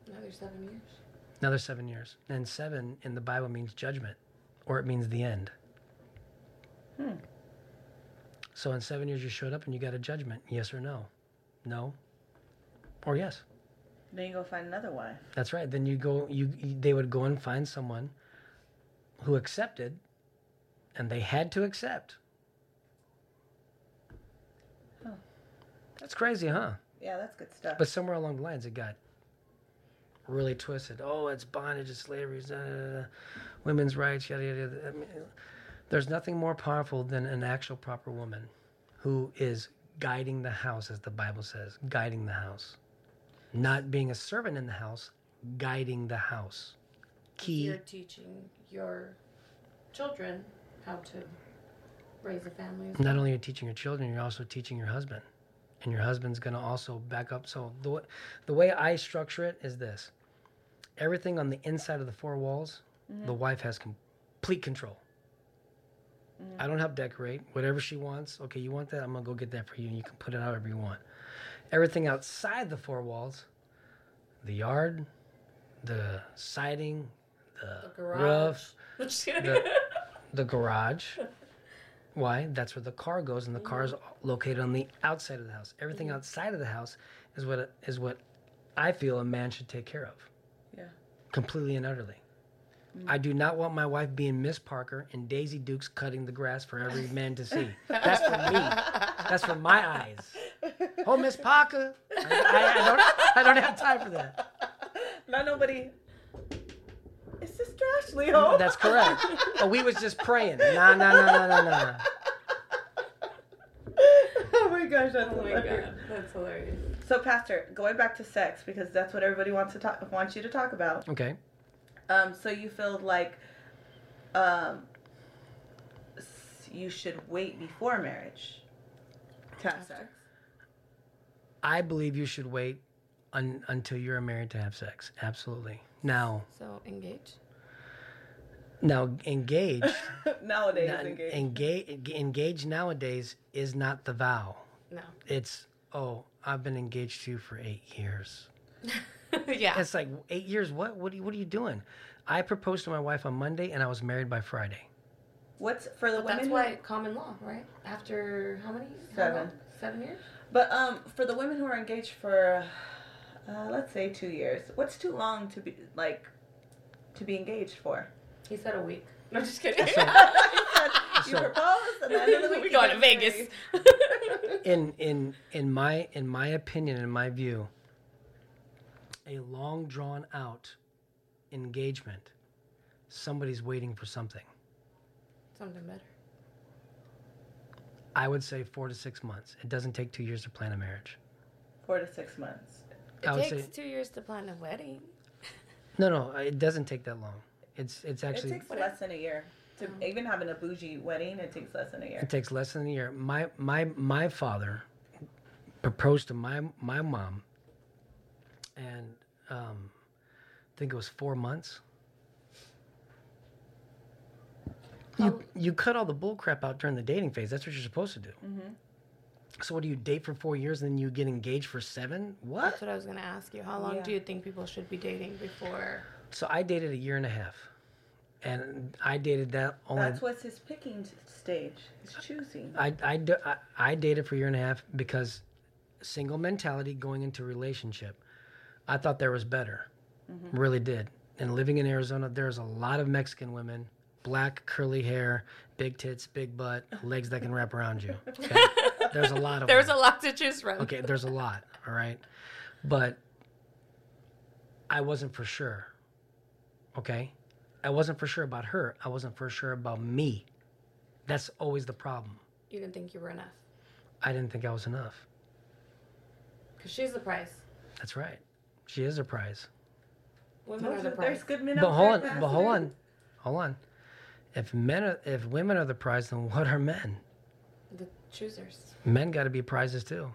Another seven years. Another seven years, and seven in the Bible means judgment, or it means the end. Hmm. So in seven years, you showed up and you got a judgment. Yes or no? No. Or yes. Then you go find another wife. That's right. Then you go. You they would go and find someone who accepted, and they had to accept. Huh. That's crazy, huh? Yeah, that's good stuff. But somewhere along the lines, it got really twisted. Oh, it's bondage, it's slavery, it's, uh, women's rights, yada yada. yada. I mean, there's nothing more powerful than an actual proper woman who is guiding the house, as the Bible says, guiding the house, not being a servant in the house, guiding the house. Key. You're teaching your children how to raise a family. Not only are you teaching your children, you're also teaching your husband. And your husband's going to also back up. So the, the way I structure it is this everything on the inside of the four walls, the mm-hmm. wife has complete control. I don't help decorate. Whatever she wants, okay, you want that? I'm to go get that for you, and you can put it however you want. Everything outside the four walls, the yard, the siding, the, The roof, the, the garage. Why? That's where the car goes, and the car is located on the outside of the house. Everything outside of the house is what is what I feel a man should take care of, yeah. completely and utterly. I do not want my wife being Miss Parker and Daisy Dukes cutting the grass for every man to see. That's for me. That's for my eyes. Oh, Miss Parker, I, I, I don't. I don't have time for that. Not nobody. Is Sister Ashley. Oh, That's correct. But we was just praying. Nah, nah, nah, nah, nah, nah. oh my gosh, that's Oh my hilarious. god, that's hilarious. So, Pastor, going back to sex because that's what everybody wants to talk wants you to talk about. Okay. Um, so you feel like um, you should wait before marriage to have sex. I believe you should wait un- until you're married to have sex. Absolutely. Now, So engage. now engage. Nowadays, Now, engaged. engage engage nowadays is not the vow. No. It's oh, I've been engaged to you for eight years. yeah. It's like eight years. What? What are you, What are you doing? I proposed to my wife on Monday, and I was married by Friday. What's for the But women? that's who- why common law, right? After how many? Seven. long? Seven years. But um, for the women who are engaged for, uh, let's say two years, what's too long to be like, to be engaged for? He said a week. No, just kidding. you So- propose and then the week we you going to Vegas. In in in my in my opinion, in my view, a long drawn out engagement, somebody's waiting for something. Something better. I would say four to six months. It doesn't take two years to plan a marriage. Four to six months. It I takes say two years to plan a wedding. no, no. It doesn't take that long. It's it's It actually takes less than a year. To oh. even having a bougie wedding, it takes less than a year. It takes less than a year. My my my father proposed to my my mom, and um, I think it was four months. You you cut all the bull crap out during the dating phase. That's what you're supposed to do. Mm-hmm. So what do you date for four years and then you get engaged for seven? What? That's what I was going to ask you. How long Yeah. do you think people should be dating before? So I dated a year and a half, and I dated that only. That's what's his picking stage. His choosing. I I I dated for a year and a half because single mentality going into relationship, I thought there was better. Mm-hmm. Really did. And living in Arizona, there's a lot of Mexican women, black curly hair, big tits, big butt, legs that can wrap around you. Okay? There's a lot of There's them. a lot to choose from. Okay, there's a lot, all right? But I wasn't for sure. Okay? I wasn't for sure about her. I wasn't for sure about me. That's always the problem. You didn't think you were enough. I didn't think I was enough. Because she's the price. That's right. She is a prize. Women are the There's prize. good men But hold on, but hold on. Hold on. If men are, if women are the prize, then what are men? The choosers. Men got to be prizes too.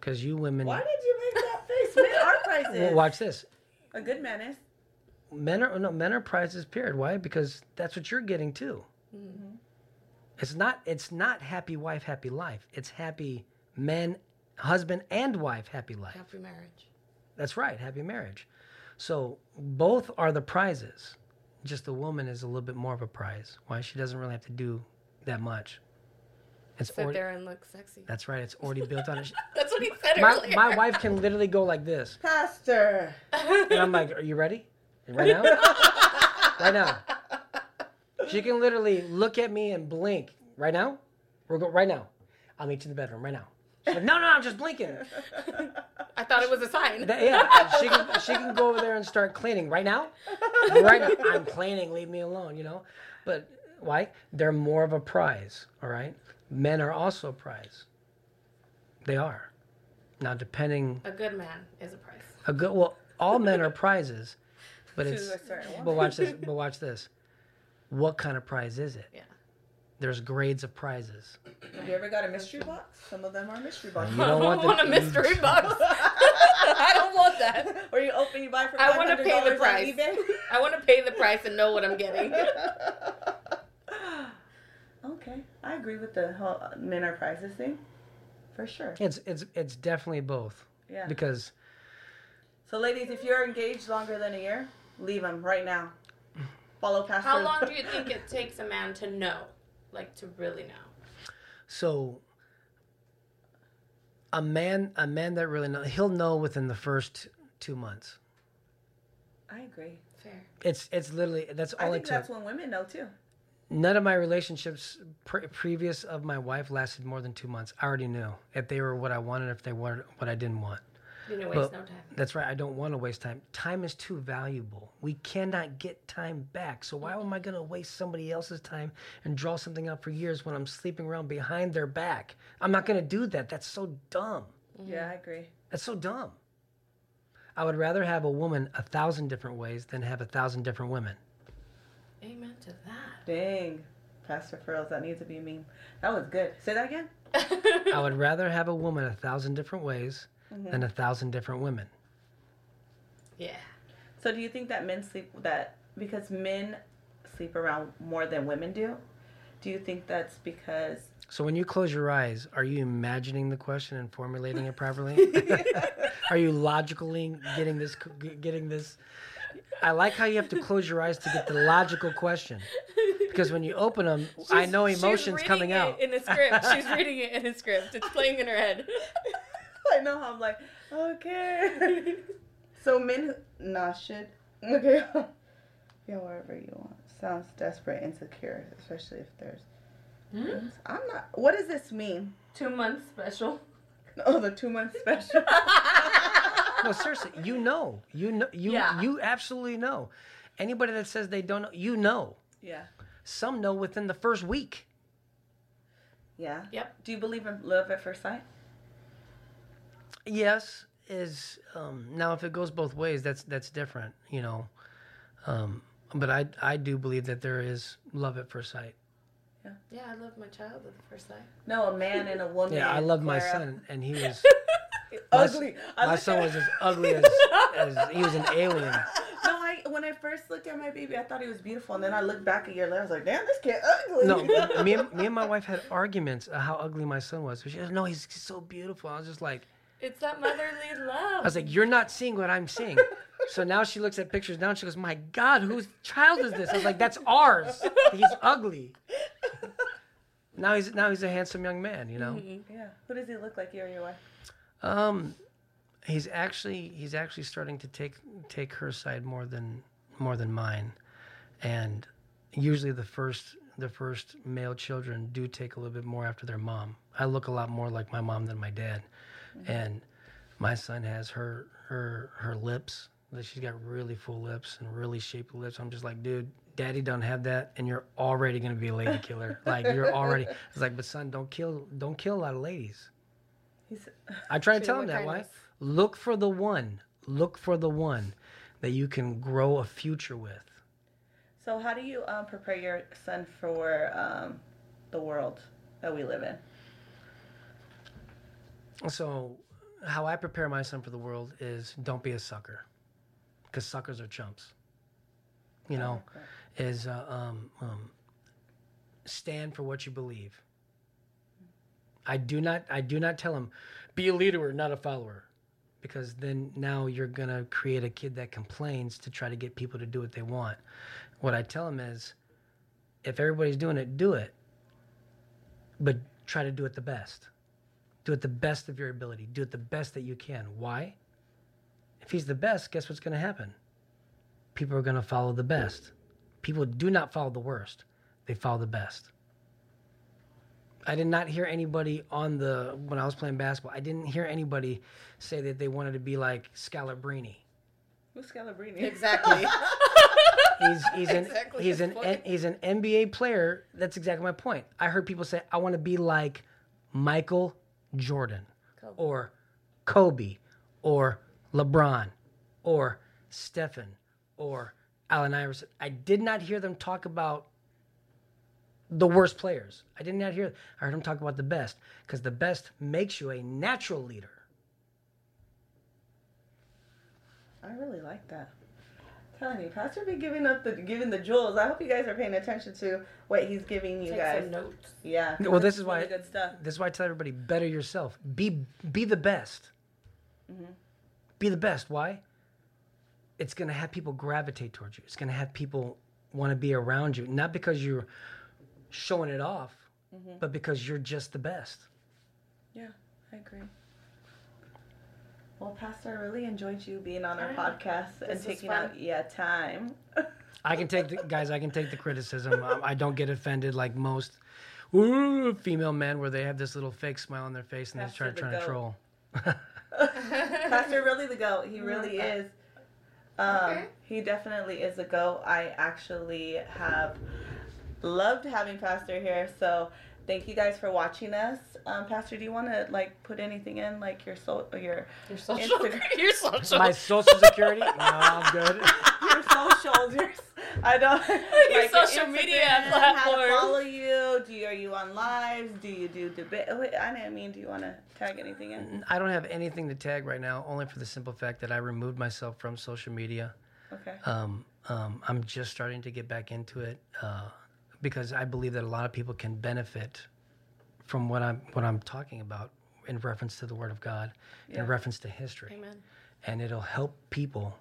Cuz you women Why did you make that face? Men are prizes. Well, watch this. A good man is. Men are no men are prizes period. Why? Because that's what you're getting too. Mm-hmm. It's not it's not happy wife happy life. It's happy men husband and wife happy life. Happy marriage. That's right, happy marriage. So both are the prizes. Just the woman is a little bit more of a prize. Why? She doesn't really have to do that much. It's Sit already, there and look sexy. that's right. It's already built on it. That's what he said My, earlier. my wife can literally go like this, Pastor. and I'm like, "Are you ready? Right now? right now?" She can literally look at me and blink. Right now? We're go right now. I'll meet you in the bedroom right now. She's like, "No, no, I'm just blinking." I thought it was a sign. That- yeah, she can she can go over there and start cleaning right now. Right now, I'm cleaning. Leave me alone. You know, but why? They're more of a prize. All right, men are also a prize. They are. Now, depending A good man is a prize. a good well, all men are prizes, but it's a certain one. but watch this. But watch this. What kind of prize is it? Yeah. There's grades of prizes. Have you ever got a mystery box? Some of them are mystery boxes. You don't want the- a mystery box. I don't want that. Or you open, you buy for I wanna pay the price. I want to pay the price and know what I'm getting. okay, I agree with the whole uh, men are prizes thing, for sure. It's it's it's definitely both Yeah. because So, ladies, if you're engaged longer than a year, leave them right now. Follow Pastor. How long do you think it takes a man to know? Like to really know? So a man a man that really know he'll know within the first two months. I agree. Fair. It's it's literally that's I all think it took. that's when women know too. None of my relationships pre- previous of my wife lasted more than two months. I already knew if they were what I wanted, if they were what I didn't want. You know, But- no time. That's right. I don't want to waste time. Time is too valuable. We cannot get time back. So why am I going to waste somebody else's time and draw something out for years when I'm sleeping around behind their back? I'm not going to do that. That's so dumb. Yeah, I agree. That's so dumb. I would rather have a woman a thousand different ways than have a thousand different women. Amen to that. Dang. Pastor Furls, that needs to be a meme. That was good. Say that again. I would rather have a woman a thousand different ways Mm-hmm. than a thousand different women. yeah. So do you think that men sleep that because men sleep around more than women do? Do you think that's because So when you close your eyes, are you imagining the question and formulating it properly? are you logically getting this getting this I like how you have to close your eyes to get the logical question. Because when you open them, I know emotions reading coming it out. in a script. She's reading it in a script. It's playing in her head. I know how I'm like, okay. so men who nah shit. Okay. yeah, wherever you want. Sounds desperate, insecure, especially if there's hmm? I'm not what does this mean? Two months special. Oh, the two months special. No, seriously, you know. You know you Yeah. you absolutely know. Anybody that says they don't know, you know. yeah. Some know within the first week. Yeah. Yep. Do you believe in love at first sight? Yes, is um, now if it goes both ways, that's that's different, you know. Um, but I I do believe that there is love at first sight. Yeah, yeah, I love my child at first sight. No, a man and a woman. Yeah, I love my son, and he was Ugly. I my son at- was as ugly as, as he was an alien. No, I when I first looked at my baby, I thought he was beautiful, and then I looked back a year later. I was like, "Damn, this kid ugly." No, me and, me and my wife had arguments of how ugly my son was. She goes, "No, he's so beautiful." I was just like, It's that motherly love. I was like, "You're not seeing what I'm seeing." So now she looks at pictures now and she goes, "My God, whose child is this?" I was like, "That's ours. He's ugly." Now he's now he's a handsome young man, you know. yeah. Who does he look like? You or your wife? Um, he's actually he's actually starting to take take her side more than more than mine, and usually the first the first male children do take a little bit more after their mom. I look a lot more like my mom than my dad, and my son has her her her lips. That she's got really full lips and really shaped lips. I'm just like, dude, daddy don't have that, and you're already gonna be a lady killer. like you're already. It's like, but son, don't kill don't kill a lot of ladies. He's I try to tell him him that. Why? Look for the one. Look for the one that you can grow a future with. so. How do you um, prepare your son for um, the world that we live in? So, how I prepare my son for the world is don't be a sucker, because suckers are chumps. You know, is uh, um, um, stand for what you believe. I do not. I do not tell him be a leader, not a follower, because then now you're gonna create a kid that complains to try to get people to do what they want. What I tell him is, if everybody's doing it, do it, but try to do it the best. Do it the best of your ability. Do it the best that you can. Why? If he's the best, guess what's going to happen? People are going to follow the best. People do not follow the worst, they follow the best. I did not hear anybody on the, when I was playing basketball, I didn't hear anybody say that they wanted to be like Scalabrine. Who's Scalabrine? Exactly. He's, he's, an, Exactly he's, an, point. he's an NBA player. That's exactly my point. I heard people say, I want to be like Michael Jordan Kobe. or Kobe or LeBron or Stephen or Allen Iverson. I did not hear them talk about the worst players. I did not hear. I heard them talk about the best because the best makes you a natural leader. I really like that. Telling you, Pastor be giving up the giving the jewels. I hope you guys are paying attention to what he's giving you Take guys. some notes. Yeah. 'cause Well, this is why- good stuff. This is why I tell everybody: better yourself. Be be the best. Mm-hmm. Be the best. Why? It's gonna have people gravitate towards you. It's gonna have people want to be around you, not because you're showing it off, mm-hmm. but because you're just the best. Yeah, I agree. Well, Pastor, I really enjoyed you being on our Yeah. podcast and This was taking out yeah time. I can take the guys. I can take the criticism. Um, I don't get offended like most ooh, female men, where they have this little fake smile on their face and they Pastor start the trying to troll. Pastor really the goat. He really is. Um, Okay. He definitely is a goat. I actually have loved having Pastor here. So thank you guys for watching us. Um, Pastor, do you want to like put anything in like your so your Your social. Instagram. Your social. My social security? No, I'm good. your socials? Your, I don't. Your like social media How to follow you? Do you are you on lives? Do you do debate? Oh, wait, I didn't mean. Do you want to tag anything in? I don't have anything to tag right now, only for the simple fact that I removed myself from social media. Okay. Um, um, I'm just starting to get back into it uh, because I believe that a lot of people can benefit from what I'm what I'm talking about in reference to the Word of God, Yeah. in reference to history, Amen. and it'll help people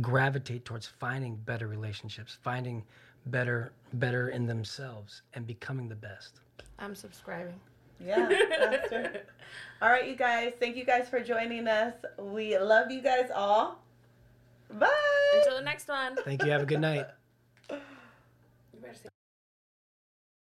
gravitate towards finding better relationships, finding better better in themselves, and becoming the best. I'm subscribing. Yeah, Pastor. All right, you guys. Thank you guys for joining us. We love you guys all. Bye. Until the next one. Thank you. Have a good night.